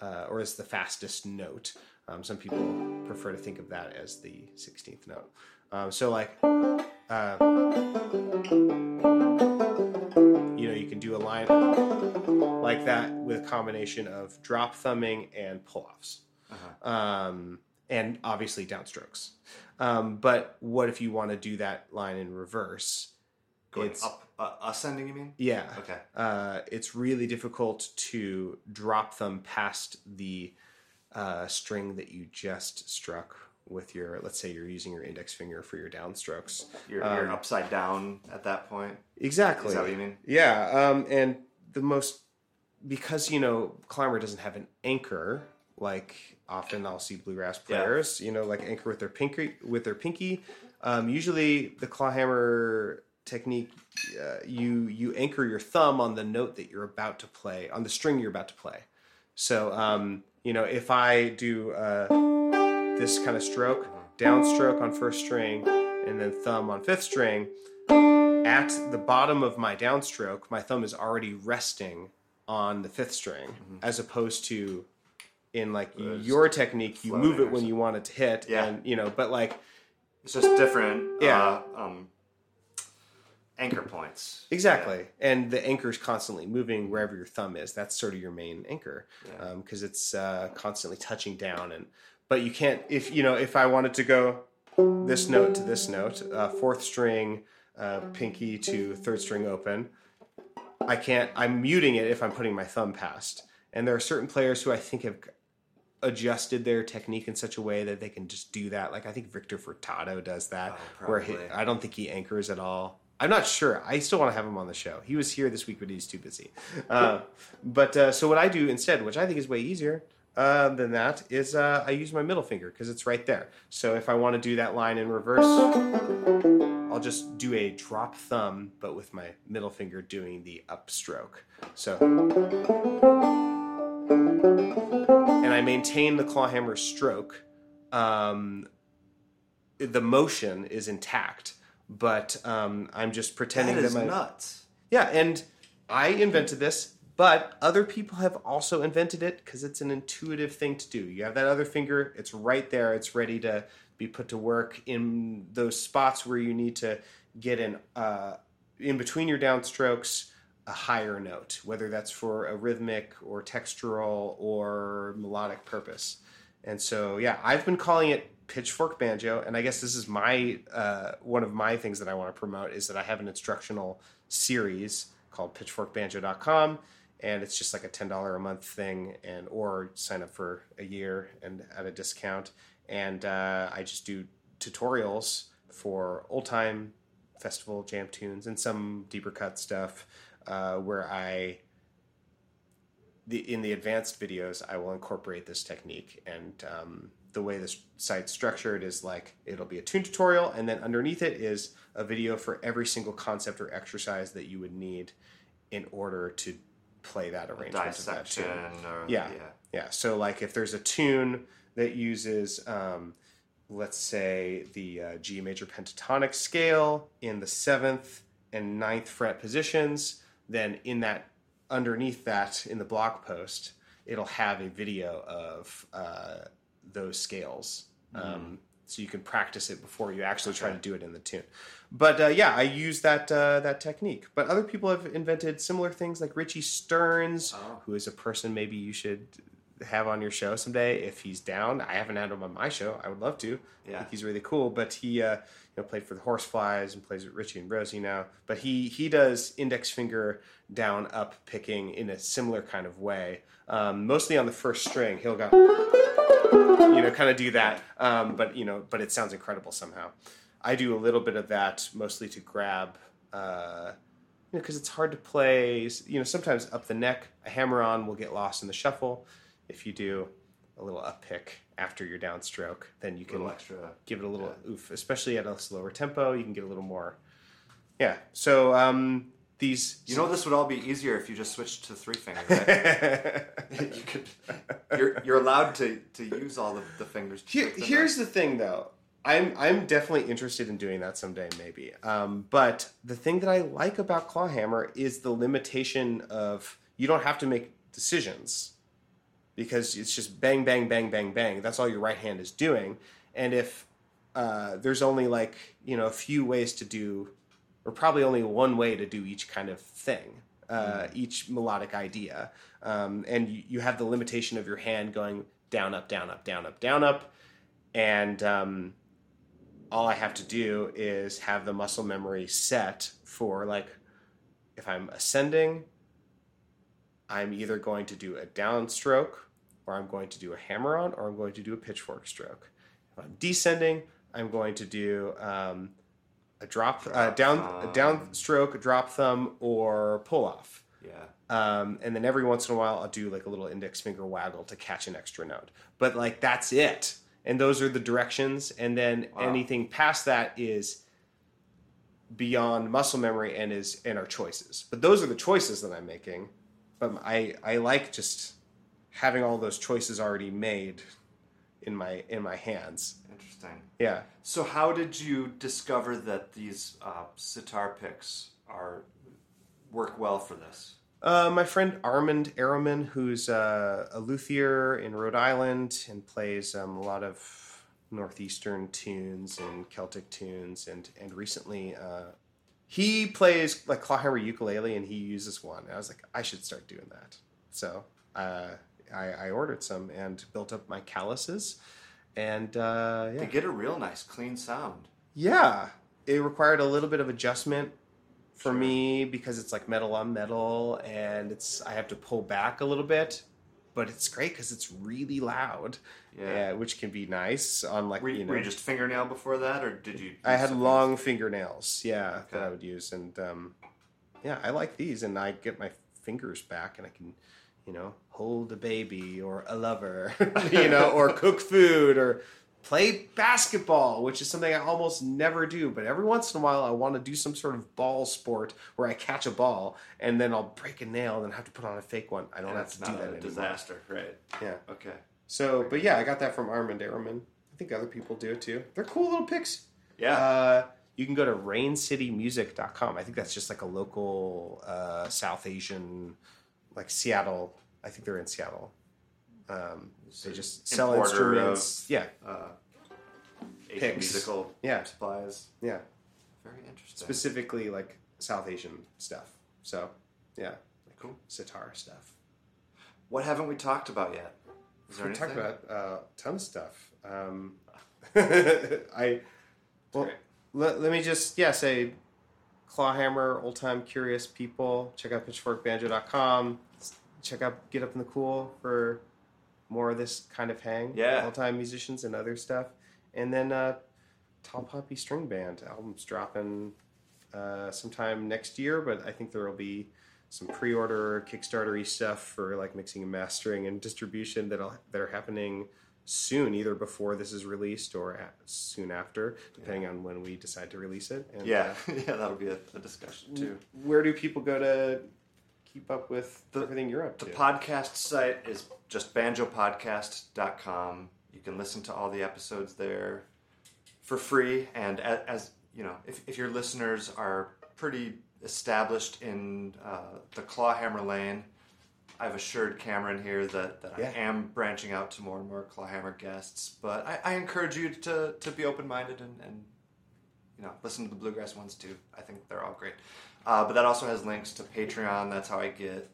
uh, or as the fastest note, um, some people prefer to think of that as the sixteenth note. Um, so like, uh, you know, you can do a line like that with a combination of drop thumbing and pull offs,
Uh-huh.
um, and obviously downstrokes. Um, but what if you want to do that line in reverse?
Going
It's-
up, uh, ascending. You mean?
Yeah.
Okay.
Uh, it's really difficult to drop them past the uh, string that you just struck with your. Let's say you're using your index finger for your downstrokes.
You're,
Um,
you're upside down at that point.
Exactly.
Is that what you mean?
Yeah. Um, and the most because you know climber doesn't have an anchor like often I'll see bluegrass
Yeah.
players. You know, like anchor with their pinky with their pinky. Um, usually the claw hammer technique, uh, you you anchor your thumb on the note that you're about to play on the string you're about to play. So um, you know, if I do uh, this kind of stroke, downstroke on first string, and then thumb on fifth string, at the bottom of my downstroke, my thumb is already resting on the fifth string, as opposed to in like
Uh,
your technique, you move it when you want it to hit,
Yeah.
and you know, but like
It's just different.
Yeah.
Uh, um, anchor points.
exactly, and the anchor is constantly moving wherever your thumb is. That's sort of your main anchor
Yeah.
because it's uh, constantly touching down, and but you can't if you know if I wanted to go this note to this note, uh, fourth string, uh, pinky to third string open. I can't. I'm muting it if I'm putting my thumb past. And there are certain players who I think have adjusted their technique in such a way that they can just do that. Like I think Victor Furtado does that,
Oh,
where he. I don't think he anchors at all. I'm not sure. I still want to have him on the show. He was here this week, but he's too busy. Uh, but uh, so what I do instead, which I think is way easier uh, than that, is uh, I use my middle finger because it's right there. So if I want to do that line in reverse, I'll just do a drop thumb, but with my middle finger doing the upstroke. So, and I maintain the claw hammer stroke. Um, the motion is intact, but um, I'm just pretending
That
that,
is
my
nuts.
yeah, and I invented this, but other people have also invented it because it's an intuitive thing to do. You have that other finger, it's right there, it's ready to be put to work in those spots where you need to get in uh, in between your downstrokes a higher note, whether that's for a rhythmic or textural or melodic purpose. And so, yeah, I've been calling it pitchfork banjo, and I guess this is my uh, one of my things that I want to promote is that I have an instructional series called pitchforkbanjo.com and it's just like a $10 a month thing and or sign up for a year and at a discount. And uh, i just do tutorials for old time festival jam tunes and some deeper cut stuff uh, where i the in the advanced videos i will incorporate this technique and um, the way the site's structured is like it'll be a tune tutorial and then underneath it is a video for every single concept or exercise that you would need in order to play that arrangement of that tune.
or
Yeah.
yeah.
Yeah. So like if there's a tune that uses um, let's say the uh, G major pentatonic scale in the seventh and ninth fret positions, then in that underneath that in the blog post, it'll have a video of uh, those scales. Um, so you can practice it before you actually try to do it in the tune. But uh, yeah, I use that uh, that technique. But other people have invented similar things, like Richie Stearns,
Oh.
who is a person maybe you should have on your show someday if he's down. I haven't had him on my show. I would love to. I
Yeah.
think he's really cool. But he uh, you know played for the Horseflies and plays with Richie and Rosie now. But he he does index finger down up picking in a similar kind of way. Um, mostly on the first string, he'll go you know kind of do that. Um, but you know, but it sounds incredible somehow. I do a little bit of that mostly to grab. Uh, you know, because it's hard to play. You know, sometimes up the neck, a hammer on will get lost in the shuffle. If you do a little up pick after your downstroke, then you can
extra.
give it a little oof, especially at a slower tempo. You can get a little more. Yeah. So um, these.
You know, this would all be easier if you just switched to three finger. Right? [laughs] you could. You're you're allowed to to use all the, the fingers. to
Here, here's the thing, though. I'm I'm definitely interested in doing that someday, maybe. Um, but the thing that I like about Clawhammer is the limitation of you don't have to make decisions because it's just bang, bang, bang, bang, bang. That's all your right hand is doing. And if uh, there's only like you know a few ways to do, or probably only one way to do each kind of thing, uh, each melodic idea, um, and you, you have the limitation of your hand going down, up, down, up, down, up, down, up, and um, all I have to do is have the muscle memory set for like if I'm ascending, I'm either going to do a downstroke, or I'm going to do a hammer on, or I'm going to do a pitchfork stroke. If I'm descending, I'm going to do um, a drop, uh, down, a downstroke, a drop thumb, or pull off.
Yeah.
Um, and then every once in a while, I'll do like a little index finger waggle to catch an extra note. But like that's it. And those are the directions. And then
Wow.
anything past that is beyond muscle memory and is and are choices. But those are the choices that I'm making. But I I like just having all those choices already made in my in my hands.
Interesting.
Yeah.
So, how did you discover that these uh, sitar picks are work well for this?
Uh, my friend Armand Araman, who's uh, a luthier in Rhode Island and plays um, a lot of northeastern tunes and Celtic tunes, and and recently uh, he plays like clawhammer ukulele, and he uses one. And I was like, I should start doing that. So uh, I, I ordered some and built up my calluses, and uh, yeah,
They get a real nice, clean sound.
yeah, it required a little bit of adjustment for
Sure.
me because it's like metal on metal, and it's I have to pull back a little bit, but it's great because it's really loud,
Yeah.
which can be nice on like
Were,
you
you,
know.
were you just fingernail before that, or did you?
I had long
else?
fingernails, yeah, that I would use, and um, yeah, I like these, and I get my fingers back, and I can, you know, hold a baby or a lover, [laughs] you [laughs] know, or cook food or play basketball, which is something I almost never do. But every once in a while, I want to do some sort of ball sport where I catch a ball and then I'll break a nail and have to put on a fake one. I don't
And
have to do that
a
anymore.
disaster, right?
Yeah.
Okay.
So, but yeah, I got that from Armand Araman. I think other people do it too. They're cool little picks.
Yeah.
Uh, you can go to raincitymusic.com. I think that's just like a local uh, South Asian, like Seattle. I think they're in Seattle. Um, they just sell
Importer
instruments. yeah,
uh, Asian
Picks.
musical
Yeah.
supplies.
yeah.
Very interesting.
Specifically like South Asian stuff. So, yeah, like
Cool.
sitar stuff.
What haven't we talked about yet? Is there
We talked
anything?
about uh, ton of stuff. Um, [laughs] [laughs] I well,
great.
let, let me just yeah say clawhammer old time curious people. Check out pitchforkbanjo.com check out get up in the cool for more of this kind of hang.
Yeah.
old time musicians and other stuff. And then uh, tall poppy string band albums dropping uh, sometime next year but i think there will be some pre-order kickstartery stuff for like mixing and mastering and distribution that that are happening soon either before this is released or soon after depending on when we decide to release it and,
Yeah,
uh, [laughs]
yeah, that'll be a, a discussion too.
where do people go to keep up with
The-
everything you're up to
The podcast site is just banjopodcast.com. You can listen to all the episodes there for free. And as, as you know, if, if your listeners are pretty established in uh, the clawhammer lane, I've assured Cameron here that, that
Yeah.
I am branching out to more and more clawhammer guests. But I, I encourage you to, to be open minded and, and you know, listen to the bluegrass ones too. I think they're all great. Uh, but that also has links to Patreon. That's how I get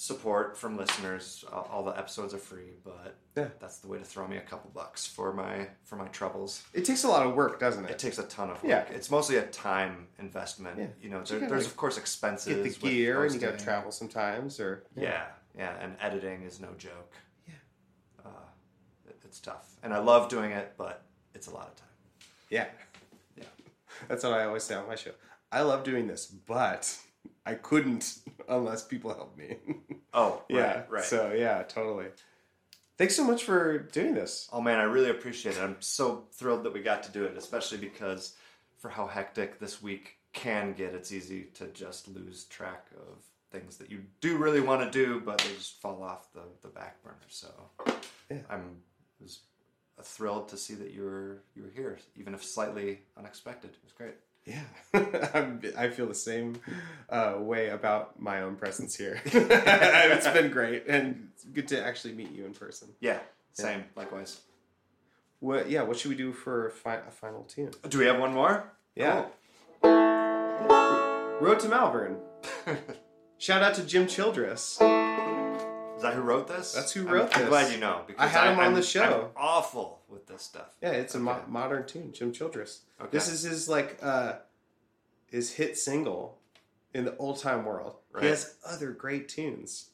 support from listeners. All, all the episodes are free, but
Yeah.
that's the way to throw me a couple bucks for my for my troubles.
it takes a lot of work doesn't it,
It takes a ton of work.
Yeah.
It's mostly a time investment.
Yeah.
You know,
So you
there's
like,
of course expenses.
get the gear and you got to travel sometimes or
Yeah, yeah, and editing is no joke.
Yeah.
Uh, it- it's tough, and I love doing it, but it's a lot of time.
Yeah. [laughs]
Yeah.
That's what I always say on my show. I love doing this, but I couldn't [laughs] unless people help me. [laughs]
Oh,
yeah.
right, right.
So, yeah, totally. Thanks so much for doing this.
Oh man, I really appreciate it. I'm so thrilled that we got to do it, especially because for how hectic this week can get, it's easy to just lose track of things that you do really want to do, but they just fall off the, the back burner. So
Yeah.
I'm was thrilled to see that you were you were here, even if slightly unexpected. It was great.
Yeah. [laughs] I'm, I feel the same uh, way about my own presence here. [laughs] it's been great and good to actually meet you in person.
Yeah, same. Likewise.
what? Yeah, what should we do for a, fi- a final tune?
Do we have one more?
Yeah. Road to Malvern. [laughs] Shout out to Jim Childress.
Is that who wrote this?
That's who
I'm-
wrote
I'm, glad you know. Because
I had him on
I'm-
the show.
I'm awful with this stuff.
Yeah, it's a mo- modern tune, Jim Childress.
Okay.
This is his like uh his hit single in the old time world.
Right.
He has other great tunes.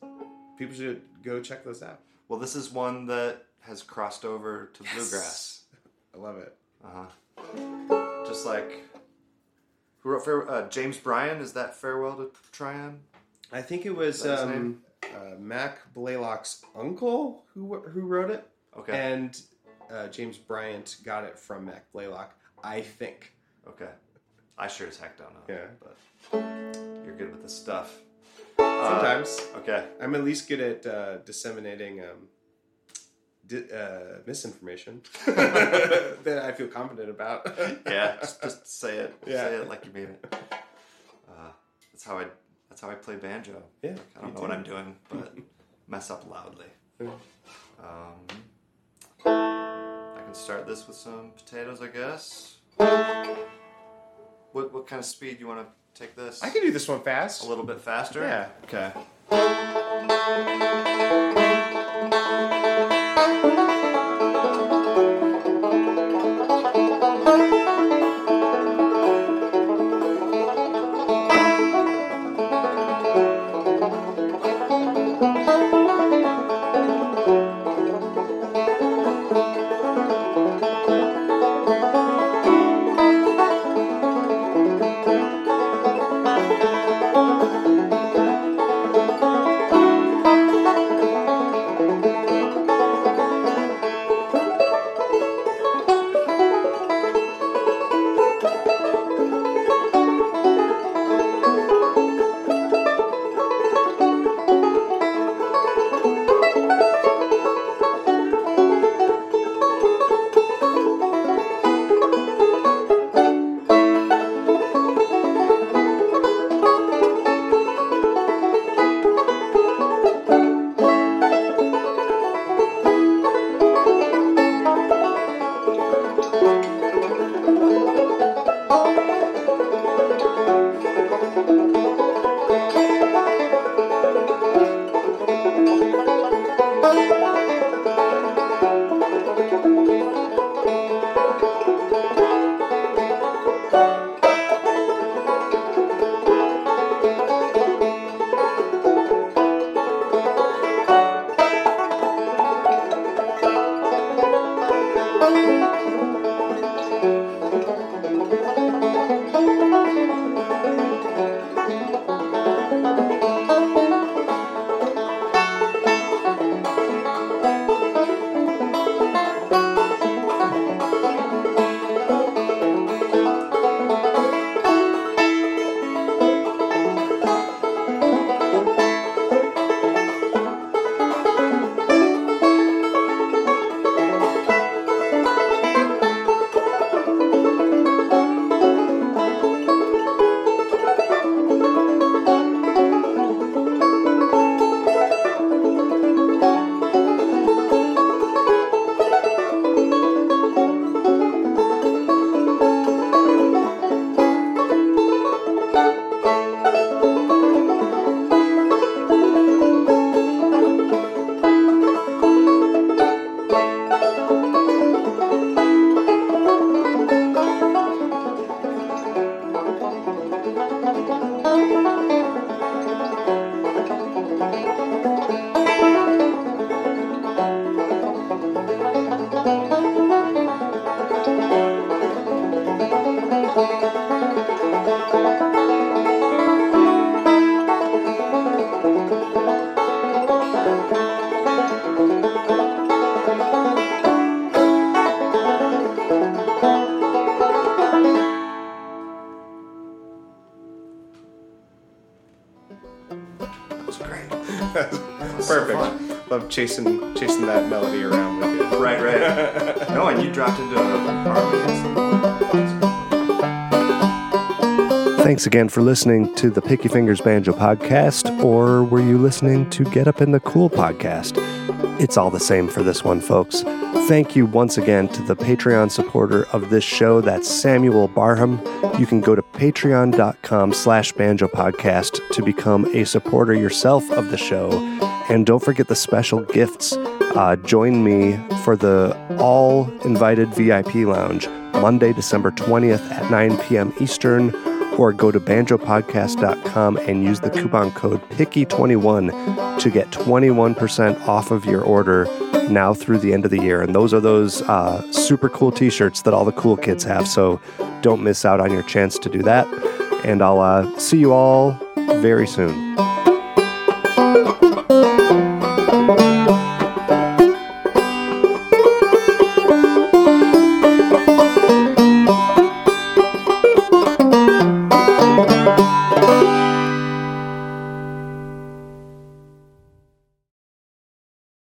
People should go check those out.
Well, this is one that has crossed over to bluegrass.
I love it.
Uh huh. Just like who wrote uh, James Bryan? Is that Farewell to Trion?
I think it was
his
um, uh, Mac Blaylock's uncle who who wrote it,
Okay.
and uh, James Bryant got it from Mac Blaylock. I think.
Okay. I sure as heck don't know.
Yeah.
But you're good with this stuff.
Sometimes
Okay.
I'm at least good at uh, disseminating um, di- uh, misinformation [laughs] that I feel confident about.
Yeah. [laughs] Just, just say it.
Yeah.
Say it like you mean it. Uh, that's how I. How I play banjo.
Yeah,
I don't know what. I'm doing, but [laughs] mess up loudly.
Yeah.
Um, I can start this with some potatoes, I guess. What what kind of speed do you want to take this?
I can do this one fast.
a little bit faster.
Yeah.
Okay.
Chasing chasing that melody around with you.
Right, right. [laughs] no, and you dropped into harmonies.
Thanks again for listening to the Picky Fingers Banjo podcast, or were you listening to Get Up in the Cool podcast?
It's all the same for this one, folks. Thank you once again to the Patreon supporter of this show. That's Samuel Barham. You can go to patreon.com slash banjo podcast to become a supporter yourself of the show. And don't forget the special gifts. Uh, join me for the all invited VIP lounge Monday, December 20th at 9 p.m. Eastern or go to banjopodcast.com and use the coupon code PICKY21 to get 21% off of your order now through the end of the year. And those are those uh, super cool t shirts that all the cool kids have. So don't miss out on your chance to do that. And I'll uh, see you all very soon.